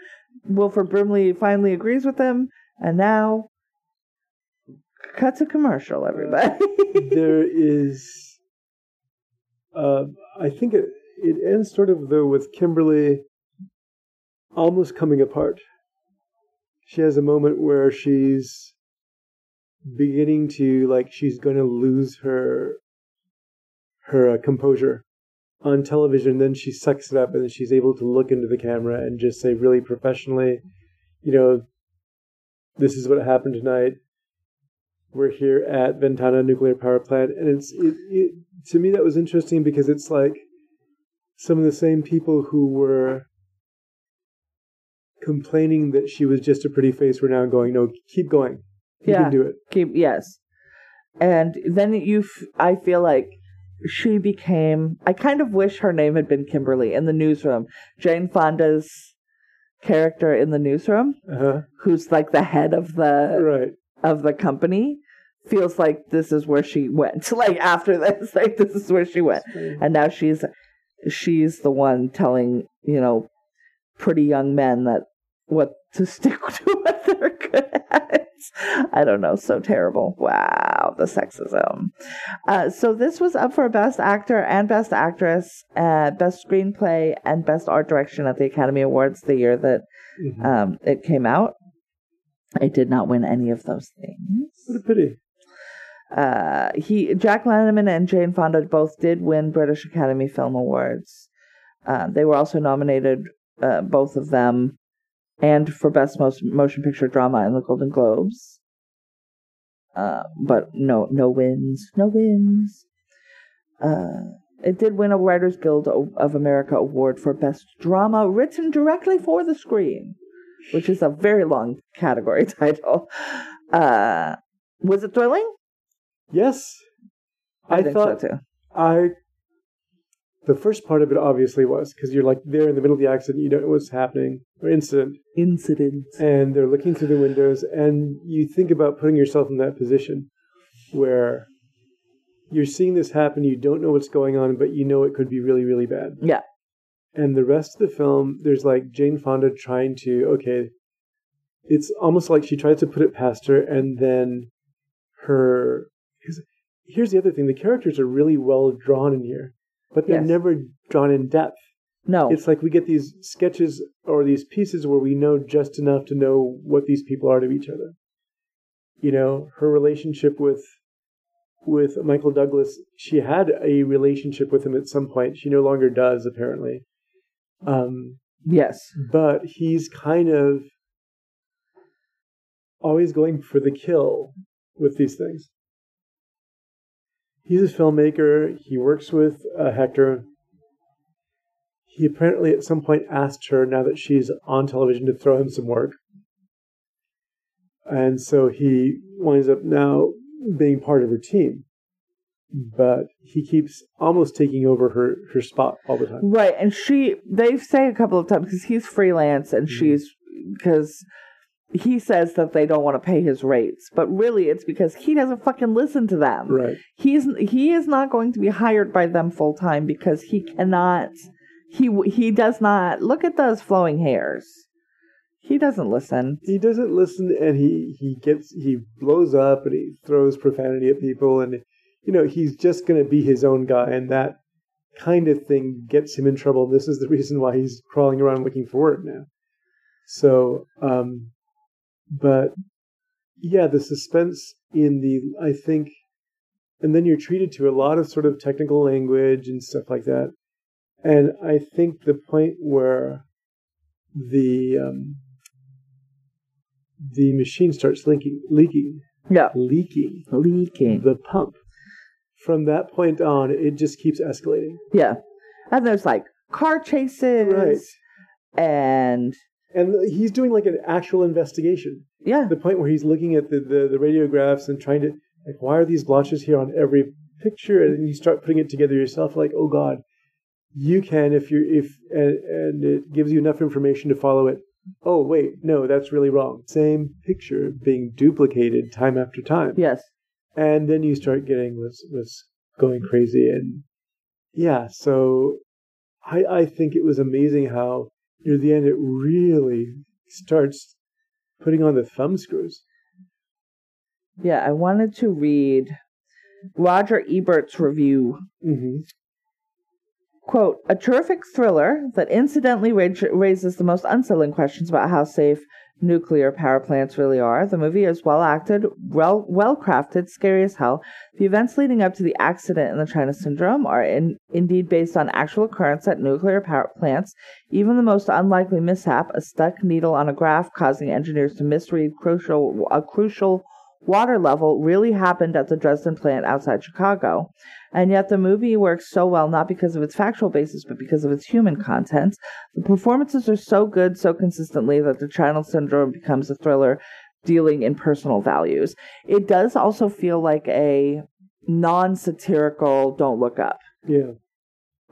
Wilford Brimley finally agrees with him and now cut to commercial everybody. there is uh, I think it it ends sort of though with Kimberly almost coming apart. She has a moment where she's beginning to like she's going to lose her her uh, composure on television then she sucks it up and then she's able to look into the camera and just say really professionally you know this is what happened tonight we're here at Ventana nuclear power plant, and it's it, it, to me that was interesting because it's like some of the same people who were complaining that she was just a pretty face were now going, no, keep going, you Yeah. can do it. keep yes and then you f- i feel like she became i kind of wish her name had been kimberly in the newsroom jane fonda's character in the newsroom Uh-huh. who's like the head of the Right. of the company feels like this is where she went. Like after this, like this is where she went, and now she's she's the one telling you know pretty young men that what to stick to what they're good at. I don't know, so terrible. Wow, the sexism. Uh, so this was up for Best Actor and Best Actress, uh, Best Screenplay, and Best Art Direction at the Academy Awards the year that Mhm. um, it came out. It did not win any of those things. what a pity. Uh, he Jack Lemmon and Jane Fonda both did win British Academy Film Awards. Uh, they were also nominated, uh, both of them, and for Best Most Motion Picture Drama in the Golden Globes. Uh, but no, no wins, no wins. Uh, it did win a Writers Guild of America award for Best Drama written directly for the screen, which is a very long category title. Uh, was it thrilling? Yes, I, think thought so too. I. The first part of it obviously was because you're like there in the middle of the accident, you don't know what's happening or incident, Incident. and they're looking through the windows, and you think about putting yourself in that position where you're seeing this happen, you don't know what's going on, but you know it could be really, really bad. Yeah. And the rest of the film, there's like Jane Fonda trying to, okay, it's almost like she tries to put it past her, and then her. Here's the other thing the characters are really well drawn in here, but they're Yes. never drawn in depth. No. It's like we get these sketches or these pieces where we know just enough to know what these people are to each other. You know, her relationship with with Michael Douglas, she had a relationship with him at some point. She no longer does, apparently. Um, yes. but he's kind of always going for the kill with these things. He's a filmmaker. He works with uh, Hector. He apparently at some point asked her, now that she's on television, to throw him some work. And so he winds up now being part of her team. But he keeps almost taking over her, her spot all the time. Right. And she, they say a couple of times because he's freelance and Mhm. she's, because he says that they don't want to pay his rates, but really it's because he doesn't fucking listen to them. Right. He's he is not going to be hired by them full time because he cannot. He he does not look at those flowing hairs. He doesn't listen. he doesn't listen and he he gets he blows up and he throws profanity at people and you know he's just going to be his own guy and that kind of thing gets him in trouble this is the reason why he's crawling around looking for work now so um but yeah the suspense in the i think and then you're treated to a lot of sort of technical language and stuff like that and i think the point where the um, the machine starts leaking, leaking, Yeah, leaking leaking. the pump. From that point on, it just keeps escalating. Yeah, and there's like car chases, Right. And And he's doing like an actual investigation. yeah, The point where he's looking at the, the, the radiographs and trying to, like, why are these blotches here on every picture? And you start putting it together yourself, like, oh God, you can if you're, if, and, and it gives you enough information to follow it. Oh, wait, no, that's really wrong. Same picture being duplicated time after time. yes, and then you start getting was was going crazy and yeah so i i think it was amazing how near the end it really starts putting on the thumb screws yeah. I wanted to read Roger Ebert's review mm-hmm. quote, a terrific thriller that incidentally ra- raises the most unsettling questions about how safe nuclear power plants really are. The movie is well acted, well well crafted, scary as hell. The events leading up to the accident in the China Syndrome are in, indeed based on actual occurrence at nuclear power plants. Even the most unlikely mishap, a stuck needle on a graph causing engineers to misread crucial a crucial water level, really happened at the Dresden plant outside Chicago. And yet the movie works so well not because of its factual basis, but because of its human content. The performances are so good so consistently that the China Syndrome becomes a thriller dealing in personal values. It does also feel like a non-satirical Don't Look Up. yeah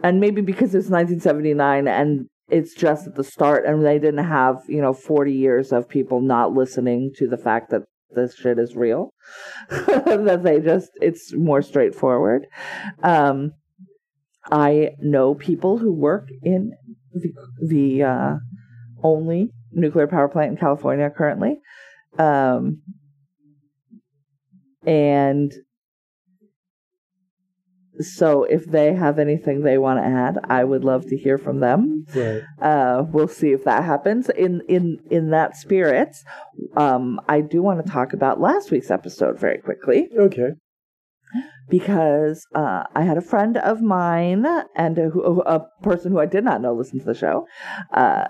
And maybe because it's 1979 and it's just at the start and they didn't have, you know, 40 years of people not listening to the fact that this shit is real. that they just it's more straightforward. Um, I know people who work in the the uh, only nuclear power plant in California currently, um, and so if they have anything they want to add, I would love to hear from them. Right. Uh, we'll see if that happens. In in in that spirit, um, I do want to talk about last week's episode very quickly Okay. because uh, I had a friend of mine and a, a person who I did not know listened to the show, uh,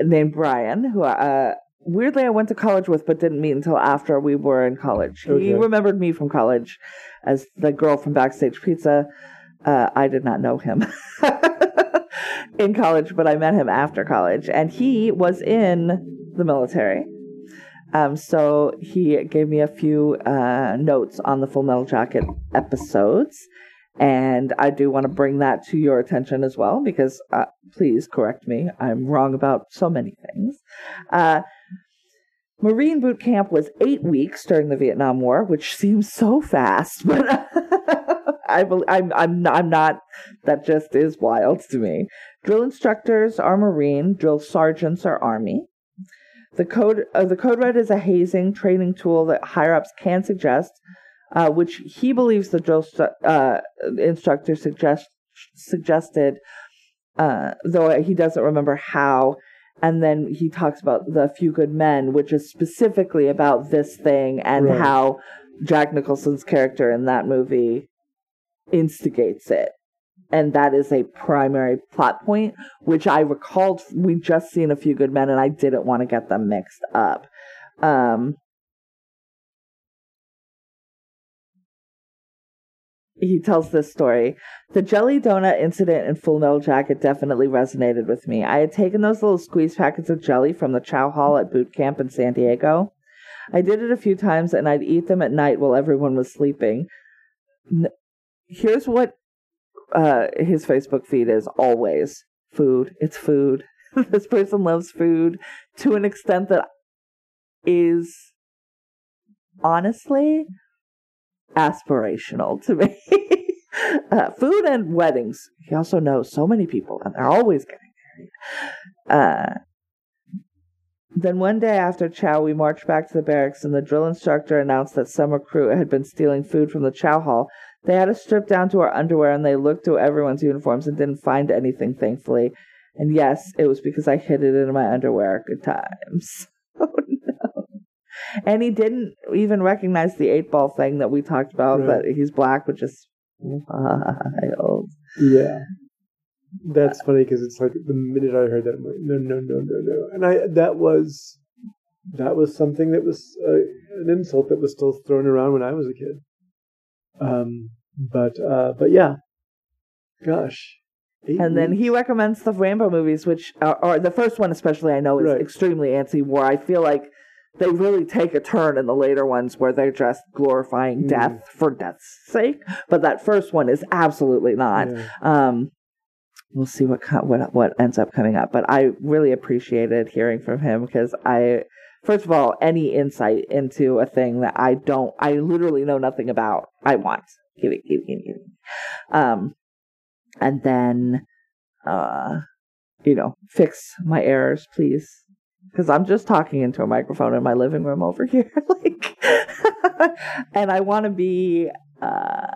named Brian, who uh, weirdly I went to college with, but didn't meet until after we were in college. Okay. He remembered me from college as the girl from Backstage Pizza. Uh, I did not know him in college, but I met him after college, and he was in the military. Um, so he gave me a few uh, notes on the Full Metal Jacket episodes, and I do want to bring that to your attention as well because uh, please correct me. I'm wrong about so many things. Uh, Marine boot camp was eight weeks during the Vietnam War, which seems so fast, but I bel I'm I'm I'm not. That just is wild to me. Drill instructors are Marine. Drill sergeants are Army. The code uh, the code red is a hazing training tool that higher ups can suggest, uh, which he believes the drill uh, instructor suggest suggested, uh, though he doesn't remember how. And then he talks about the Few Good Men, which is specifically about this thing and Right. how Jack Nicholson's character in that movie instigates it. And that is a primary plot point, which I recalled we just seen a few good men and I didn't want to get them mixed up. Um, he tells this story. The jelly donut incident in Full Metal Jacket definitely resonated with me. I had taken those little squeeze packets of jelly from the chow hall at boot camp in San Diego. I did it a few times and I'd eat them at night while everyone was sleeping. Here's what uh, his Facebook feed is always food. It's food. this person loves food to an extent that is honestly aspirational to me. uh, food and weddings. He also knows so many people, and they're always getting married. Uh, then one day after chow, we marched back to the barracks, and the drill instructor announced that some recruit had been stealing food from the chow hall. They had us stripped down to our underwear, and they looked through everyone's uniforms and didn't find anything, thankfully. And yes, it was because I hid it in my underwear. Good times. And he didn't even recognize the eight ball thing that we talked about, Right. that he's black, which is wild. Yeah. That's funny because it's like the minute I heard that, I'm like, no, no, no, no, no. And I that was that was something that was uh, an insult that was still thrown around when I was a kid. Um, but uh, but yeah, gosh. And then he recommends the Rambo movies, which are, or the first one especially, I know is Right. extremely anti-war. I feel like they really take a turn in the later ones where they're just glorifying Mm. death for death's sake. But that first one is absolutely not. Yeah. Um, we'll see what what what ends up coming up. But I really appreciated hearing from him because I, first of all, any insight into a thing that I don't, I literally know nothing about. I want give it, give it, give it, give it. Um, and then, uh, you know, fix my errors, please. Because I'm just talking into a microphone in my living room over here, like, and I want to be uh,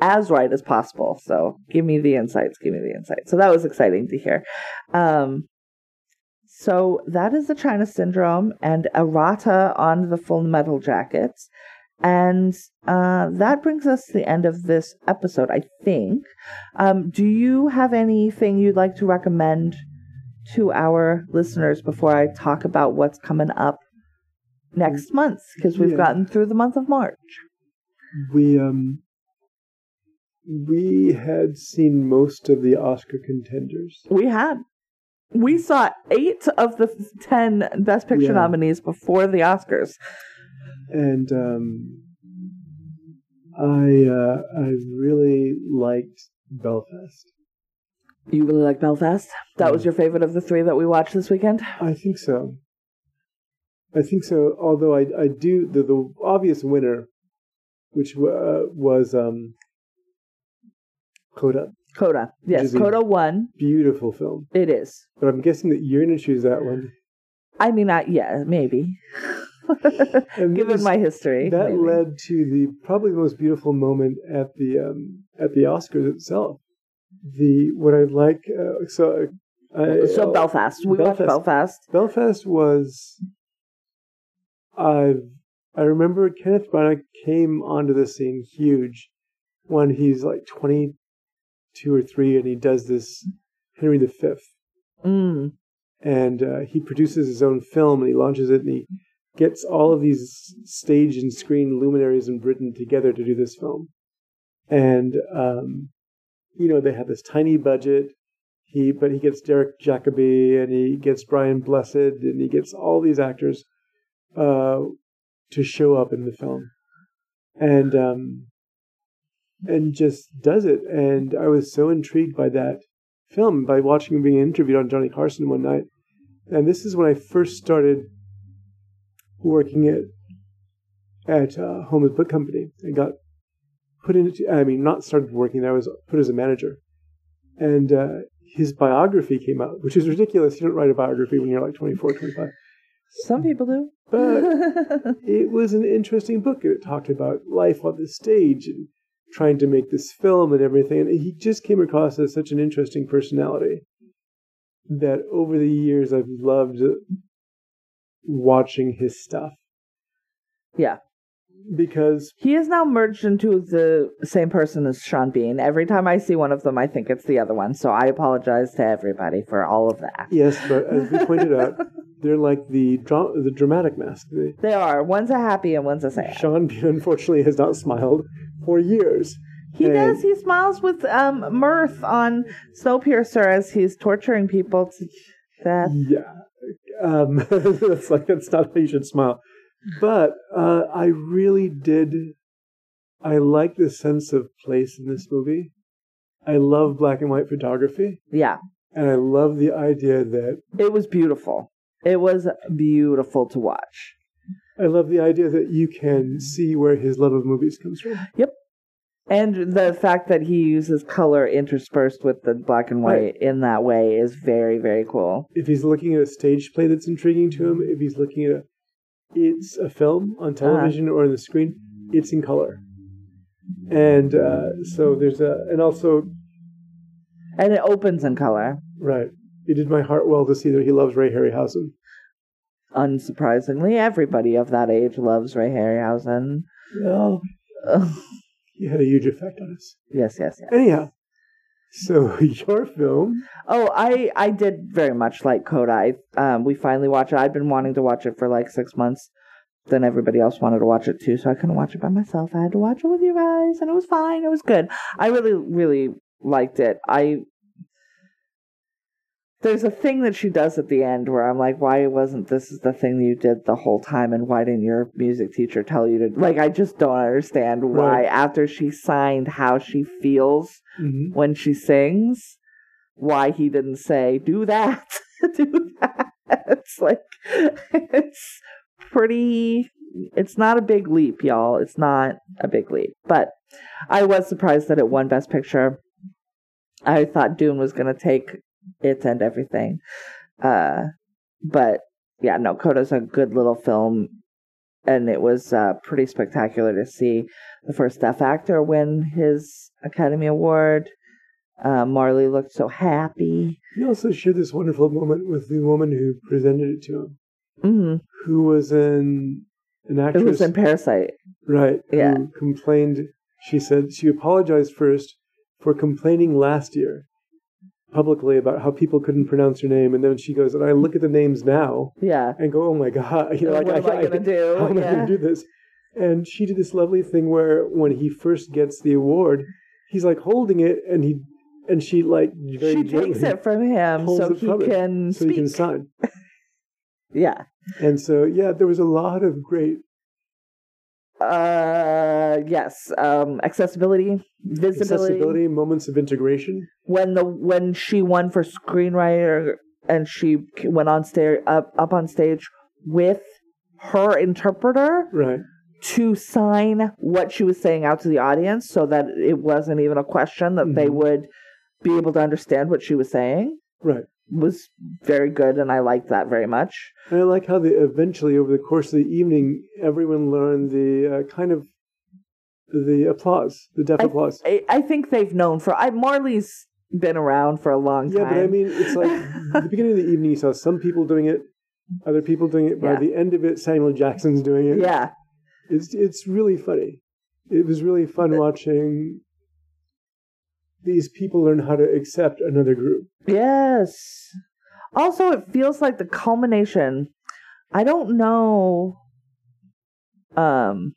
as right as possible. So give me the insights. Give me the insights. So that was exciting to hear. Um, so that is the China syndrome and errata on the full metal jackets. And uh, that brings us to the end of this episode, I think. Um, do you have anything you'd like to recommend to our listeners before I talk about what's coming up next month? Because we've Yeah. gotten through the month of March. we um we had seen most of the Oscar contenders. We had. We saw eight of the ten Best Picture Yeah. nominees before the Oscars. and um, I uh, I really liked Belfast. You really like Belfast? That was your favorite of the three that we watched this weekend? I think so. I think so. Although I I do the the obvious winner, which uh, was um, Coda, Coda. Yes, Coda won. beautiful film. It is. But I'm guessing that you're going to choose that one. I mean, I, yeah, maybe. Given this- my history, that maybe. led to the probably the most beautiful moment at the um, at the Oscars itself. The what I like uh, so I, so Belfast. We watched Belfast. Belfast. Belfast was I I remember Kenneth Branagh came onto the scene huge when he's like 22 or 3 and he does this Henry V Mm. and uh, he produces his own film and he launches it and he gets all of these stage and screen luminaries in Britain together to do this film. And um, you know they have this tiny budget. He but he gets Derek Jacobi and he gets Brian Blessed and he gets all these actors uh, to show up in the film, and um, and just does it. And I was so intrigued by that film by watching him being interviewed on Johnny Carson one night. And this is when I first started working at at uh, Holmes Book Company. I got put into, I mean, not started working there. I was put as a manager, and uh, his biography came out, which is ridiculous. You don't write a biography when you're like 24, 25. Some people do. But it was an interesting book. It talked about life on the stage and trying to make this film and everything. And he just came across as such an interesting personality that over the years I've loved watching his stuff yeah. Because He is now merged into the same person as Sean Bean. Every time I see one of them, I think it's the other one. So I apologize to everybody for all of that. yes, but as we pointed out, they're like the dra- the dramatic mask. The, They are. One's a happy and one's a sad. Sean Bean unfortunately has not smiled for years. He And- does. He smiles with um, mirth on Snowpiercer as he's torturing people to death. Yeah, um, that's like that's not how you should smile. But uh, I really did. I like the sense of place in this movie. I love black and white photography, Yeah, and I love the idea that it was beautiful. It was beautiful to watch. I love the idea that you can see where his love of movies comes from. Yep. And the fact that he uses color interspersed with the black and white Right. in that way is very, very cool. If he's looking at a stage play that's intriguing to him, if he's looking at a, it's a film on television or on the screen, it's in color. And uh, so there's a, and also And it opens in color. Right. It did my heart well to see that he loves Ray Harryhausen. Unsurprisingly, everybody of that age loves Ray Harryhausen. Well, he had a huge effect on us. yes, yes, yes. Anyhow, so your film, Oh, I I did very much like Coda. I, um, we finally watched it. I'd been wanting to watch it for like six months. Then everybody else wanted to watch it too, so I couldn't watch it by myself. I had to watch it with you guys, and it was fine. It was good. I really, really liked it. I there's a thing that she does at the end where I'm like, why wasn't this the thing you did the whole time, and why didn't your music teacher tell you to? Like, I just don't understand why. Right. After she signed how she feels mm-hmm. when she sings why he didn't say do that do that it's like it's pretty it's not a big leap y'all it's not a big leap but i was surprised that it won best picture i thought dune was going to take it and everything uh but yeah no coda's a good little film and it was uh, pretty spectacular to see the first deaf actor win his Academy Award. Uh, Marlee looked so happy. he also shared this wonderful moment with the woman who presented it to him, hmm who was an an It actress, was in Parasite. right? Yeah. Who complained. She said she apologized first for complaining last year publicly about how people couldn't pronounce her name, and then she goes, and I look at the names now Yeah. and go, "Oh my god!" You know, like, what am I, gonna do? How am I going to do this? And she did this lovely thing where when he first gets the award, he's like holding it, and he and she like very She takes it from him so he can so speak. he can sign. Yeah. And so yeah, there was a lot of great Uh, yes. Um, accessibility, visibility. accessibility moments of integration. When the when she won for screenwriter and she went on stage up up on stage with her interpreter Right. to sign what she was saying out to the audience so that it wasn't even a question that they Mhm. would be able to understand what she was saying Right. was very good and I liked that very much. And I like how they eventually, over the course of the evening, everyone learned the uh, kind of the applause, the deaf I- applause. I, I think they've known for I Marlee's been around for a long time. Yeah, but I mean, it's like the beginning of the evening, you saw some people doing it, other people doing it. By Yeah. the end of it, Samuel Jackson's doing it. yeah. it's it's really funny. It was really fun watching these people learn how to accept another group. Yes. Also, it feels like the culmination. I don't know um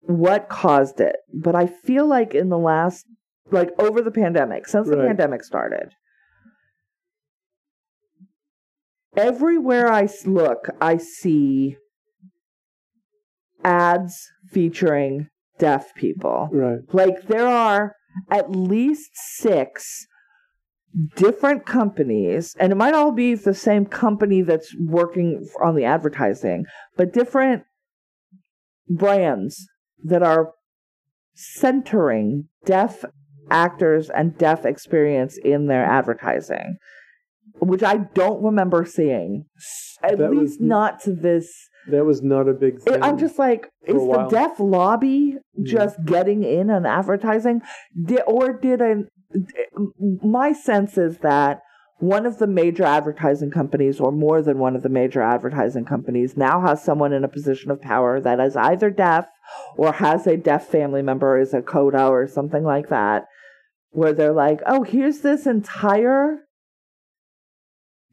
what caused it, but I feel like in the last like over the pandemic, since the pandemic started, everywhere I look, I see ads featuring deaf people. Right. Like there are at least six different companies, and it might all be the same company that's working on the advertising, but different brands that are centering deaf actors and deaf experience in their advertising, which I don't remember seeing. At That was- least not to this That was not a big thing. I'm just like, is the deaf lobby Yeah. just getting in on advertising? Did, or did I? My sense is that one of the major advertising companies, or more than one of the major advertising companies, now has someone in a position of power that is either deaf or has a deaf family member, is a coda or something like that, where they're like, oh, here's this entire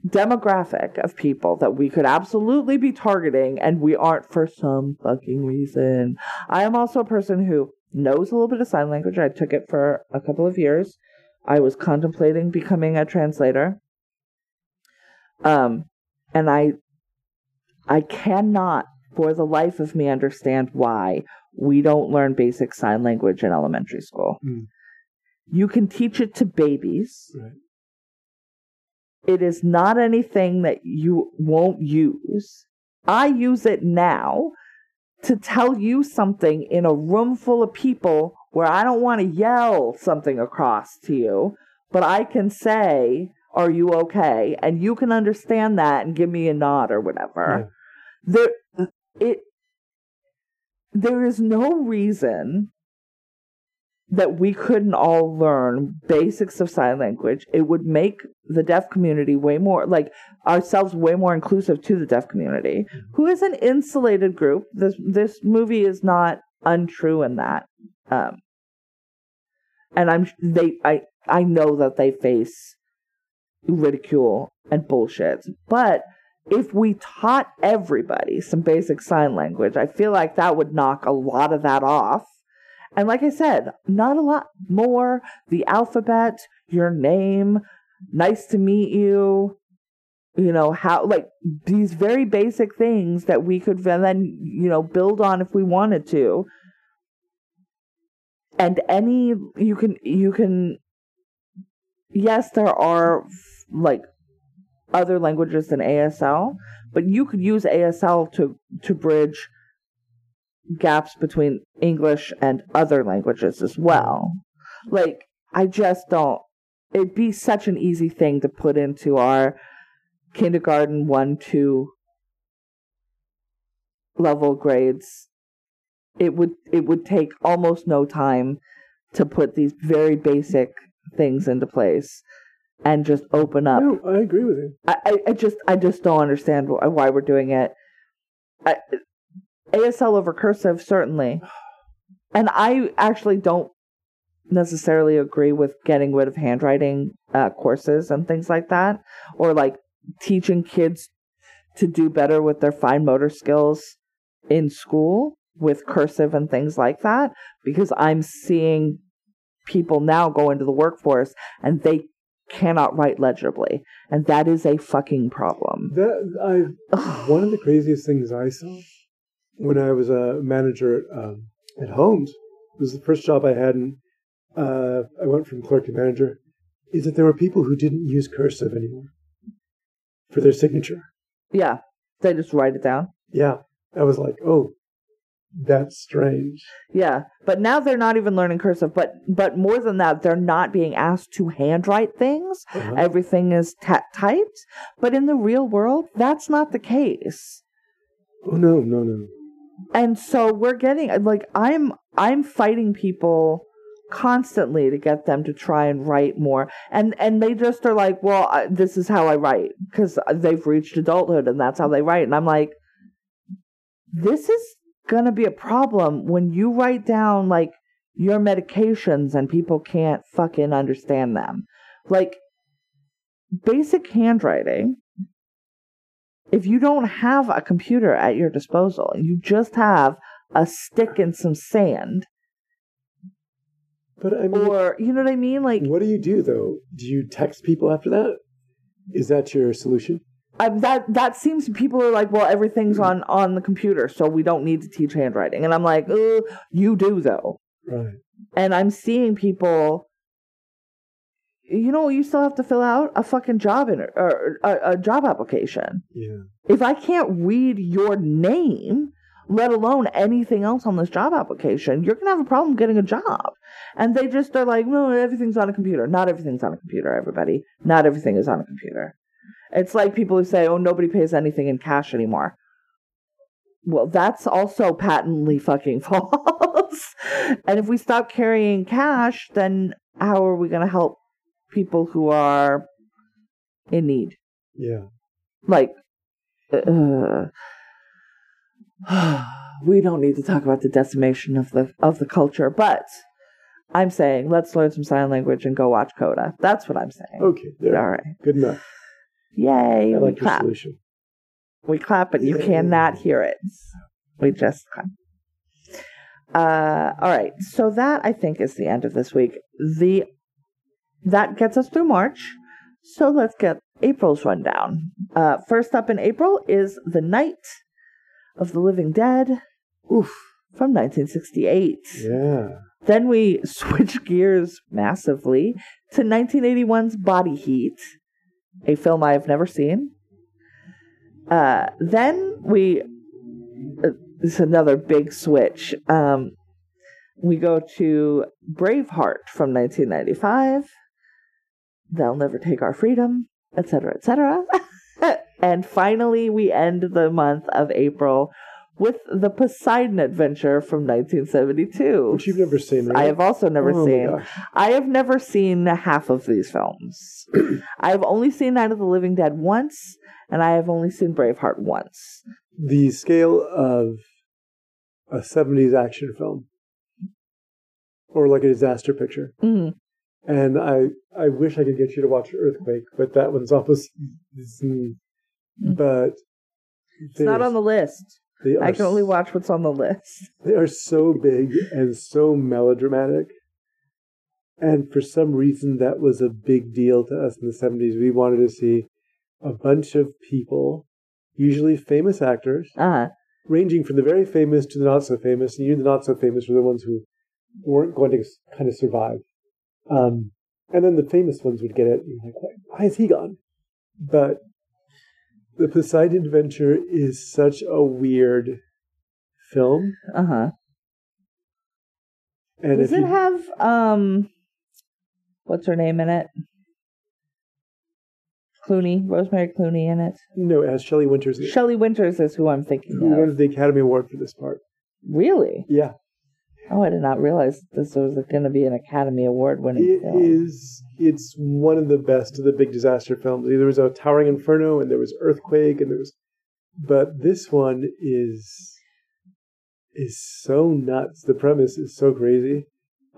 demographic of people that we could absolutely be targeting and we aren't for some fucking reason. I am also a person who knows a little bit of sign language. I took it for a couple of years. I was contemplating becoming a translator. Um and I I cannot for the life of me understand why we don't learn basic sign language in elementary school. Mm. You can teach it to babies Right. It is not anything that you won't use. I use it now to tell you something in a room full of people where I don't want to yell something across to you, but I can say, Are you okay? And you can understand that and give me a nod or whatever. There it there is no reason that we couldn't all learn basics of sign language. It would make the deaf community way more like ourselves way more inclusive to the deaf community, who is an insulated group. This this movie is not untrue in that. Um, and I'm they I I know that they face ridicule and bullshit, but if we taught everybody some basic sign language, I feel like that would knock a lot of that off. And like I said, not a lot more. The alphabet, your name, nice to meet you, you know, how, like these very basic things that we could then, you know, build on if we wanted to. And any, you can, you can, yes, there are like other languages than ASL, but you could use ASL to, to bridge gaps between English and other languages as well. Like, I just don't. It'd be such an easy thing to put into our kindergarten one, two level grades. It would it would take almost no time to put these very basic things into place and just open up No, I agree with you. I, I, I just I just don't understand why we're doing it. I, ASL over cursive certainly, and I actually don't necessarily agree with getting rid of handwriting uh, courses and things like that, or like teaching kids to do better with their fine motor skills in school with cursive and things like that, because I'm seeing people now go into the workforce and they cannot write legibly, and that is a fucking problem. That I one of the craziest things I saw when I was a manager at, um, at Holmes it was the first job I had, and uh, I went from clerk to manager. Is that there were people who didn't use cursive anymore for their signature. Yeah, they just write it down. Yeah. I was like, oh, that's strange. Yeah, but now they're not even learning cursive. But but more than that, they're not being asked to handwrite things. Uh-huh. Everything is ta- typed. But in the real world, that's not the case. Oh no, no, no. And so we're getting like I'm I'm fighting people constantly to get them to try and write more. And and they just are like well I, this is how i write because they've reached adulthood and that's how they write. And i'm like this is gonna be a problem when you write down like your medications and people can't fucking understand them. Like basic handwriting if you don't have a computer at your disposal and you just have a stick and some sand But I mean, or you know what I mean? Like what do you do though? Do you text people after that? Is that your solution? um, that that seems people are like, well, everything's on on the computer, so we don't need to teach handwriting. And I'm like, uh, you do though. Right. And I'm seeing people. You know, you still have to fill out a fucking job in or a, a job application. Yeah. If I can't read your name, let alone anything else on this job application, you're gonna have a problem getting a job. And they just are like, no, everything's on a computer. Not everything's on a computer, everybody. Not everything is on a computer. It's like people who say, oh, nobody pays anything in cash anymore. Well, that's also patently fucking false. and if we stop carrying cash, then how are we going to help people who are in need? Yeah. Like, uh, we don't need to talk about the decimation of the of the culture, but I'm saying let's learn some sign language and go watch Coda. That's what I'm saying. Okay. There. All right. Good enough. Yay! I we like your clap. solution. We clap, but you cannot hear it. We just clap. Uh, all right. So that I think is the end of this week. The that gets us through March. So let's get April's rundown. Uh, first up in April is The Night of the Living Dead Oof. from 1968. Yeah. Then we switch gears massively to 1981's Body Heat, a film I have never seen. Uh, then we, uh, is another big switch. Um, we go to Braveheart from 1995. They'll never take our freedom, etc., etc. and finally, we end the month of April with the Poseidon Adventure from 1972. Which you've never seen, right? I have also never Oh seen. I have never seen half of these films. I have only seen Night of the Living Dead once, and I have only seen Braveheart once. The scale of a 70s action film or like a disaster picture. Mm. And I, I wish I could get you to watch Earthquake, but that one's almost. But It's not on the list. I can only watch what's on the list. They are so big and so melodramatic. And for some reason, that was a big deal to us in the 70s. We wanted to see a bunch of people, usually famous actors, Uh ranging from the very famous to the not so famous. And you, the not so famous, were the ones who weren't going to kind of survive. Um, and then the famous ones would get it. You're like, why, why is he gone? But the Poseidon Adventure is such a weird film. uh huh. And Does it you, have um, what's her name in it? Clooney, Rosemary Clooney in it. no, it has Shelley Winters, in Shelley Winters is who I'm thinking who of. won the Academy Award for this part. Really? Yeah, Oh, I did not realize this was going to be an Academy Award winning it film. is. It's one of the best of the big disaster films. There was a Towering Inferno, and there was Earthquake, and there was, but this one is is so nuts. The premise is so crazy.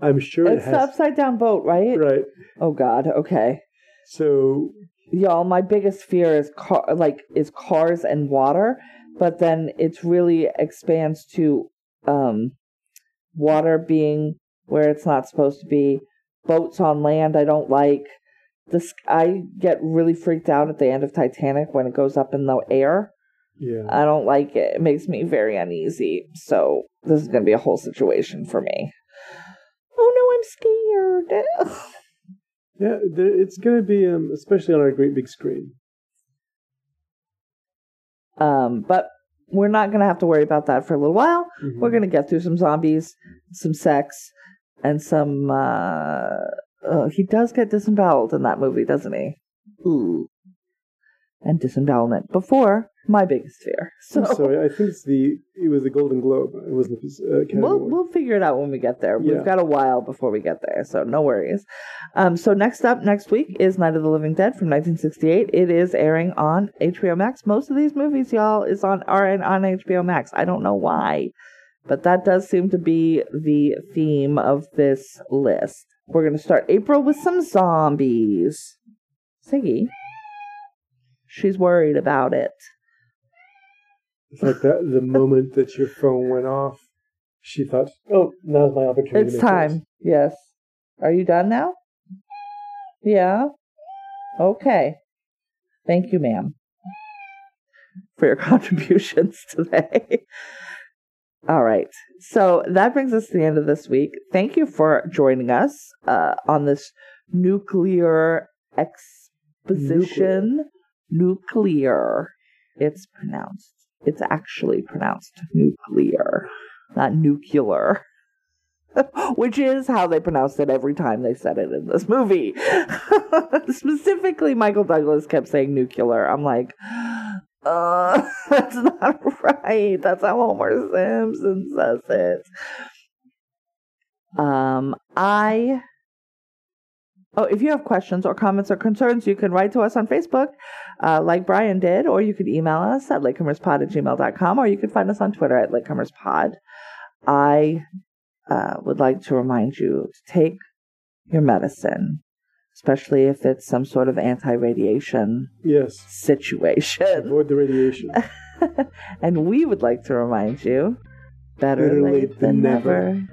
I'm sure It's it the upside down boat, right? right. Oh God. Okay. So Y'all, my biggest fear is car, like is cars and water, but then it's really expands to um, water being where it's not supposed to be. Boats on land, I don't like. This I get really freaked out at the end of Titanic when it goes up in the air. yeah, I don't like it. It makes me very uneasy. So this is gonna be a whole situation for me. Oh no, I'm scared. yeah. There, it's gonna be um, especially on our great big screen. Um, but we're not going to have to worry about that for a little while. Mhm. We're going to get through some zombies, some sex, and some. Uh, uh, he does get disemboweled in that movie, doesn't he? Ooh. And disembowelment before my biggest fear. So I'm sorry. I think it's the it was the Golden Globe. It wasn't the uh, we'll Award. we'll figure it out when we get there. Yeah. We've got a while before we get there, so no worries. Um, so next up next week is Night of the Living Dead from 1968. It is airing on HBO Max. Most of these movies, y'all, is on are in, on HBO Max. I don't know why, but that does seem to be the theme of this list. We're gonna start April with some zombies. Siggy, she's worried about it. It's like that the moment that your phone went off, she thought, "Oh, now's my opportunity." It's time. this." Yes. Are you done now? Yeah. Okay. Thank you, ma'am, for your contributions today. All right. So that brings us to the end of this week. Thank you for joining us uh, on this nuclear exposition. Nuclear. It's pronounced. It's actually pronounced nuclear, not nuclear. Which is how they pronounced it every time they said it in this movie. Specifically, Michael Douglas kept saying nuclear. I'm like, uh, that's not right. That's how Homer Simpson says it. Um, I. Oh, if you have questions or comments or concerns, you can write to us on Facebook, uh, like Brian did, or you could email us at latecomerspod at gmail.com, or you could find us on Twitter at latecomerspod. I uh, would like to remind you to take your medicine, especially if it's some sort of anti radiation Yes. situation. Avoid the radiation. and we would like to remind you better, Better late, late than than never. never.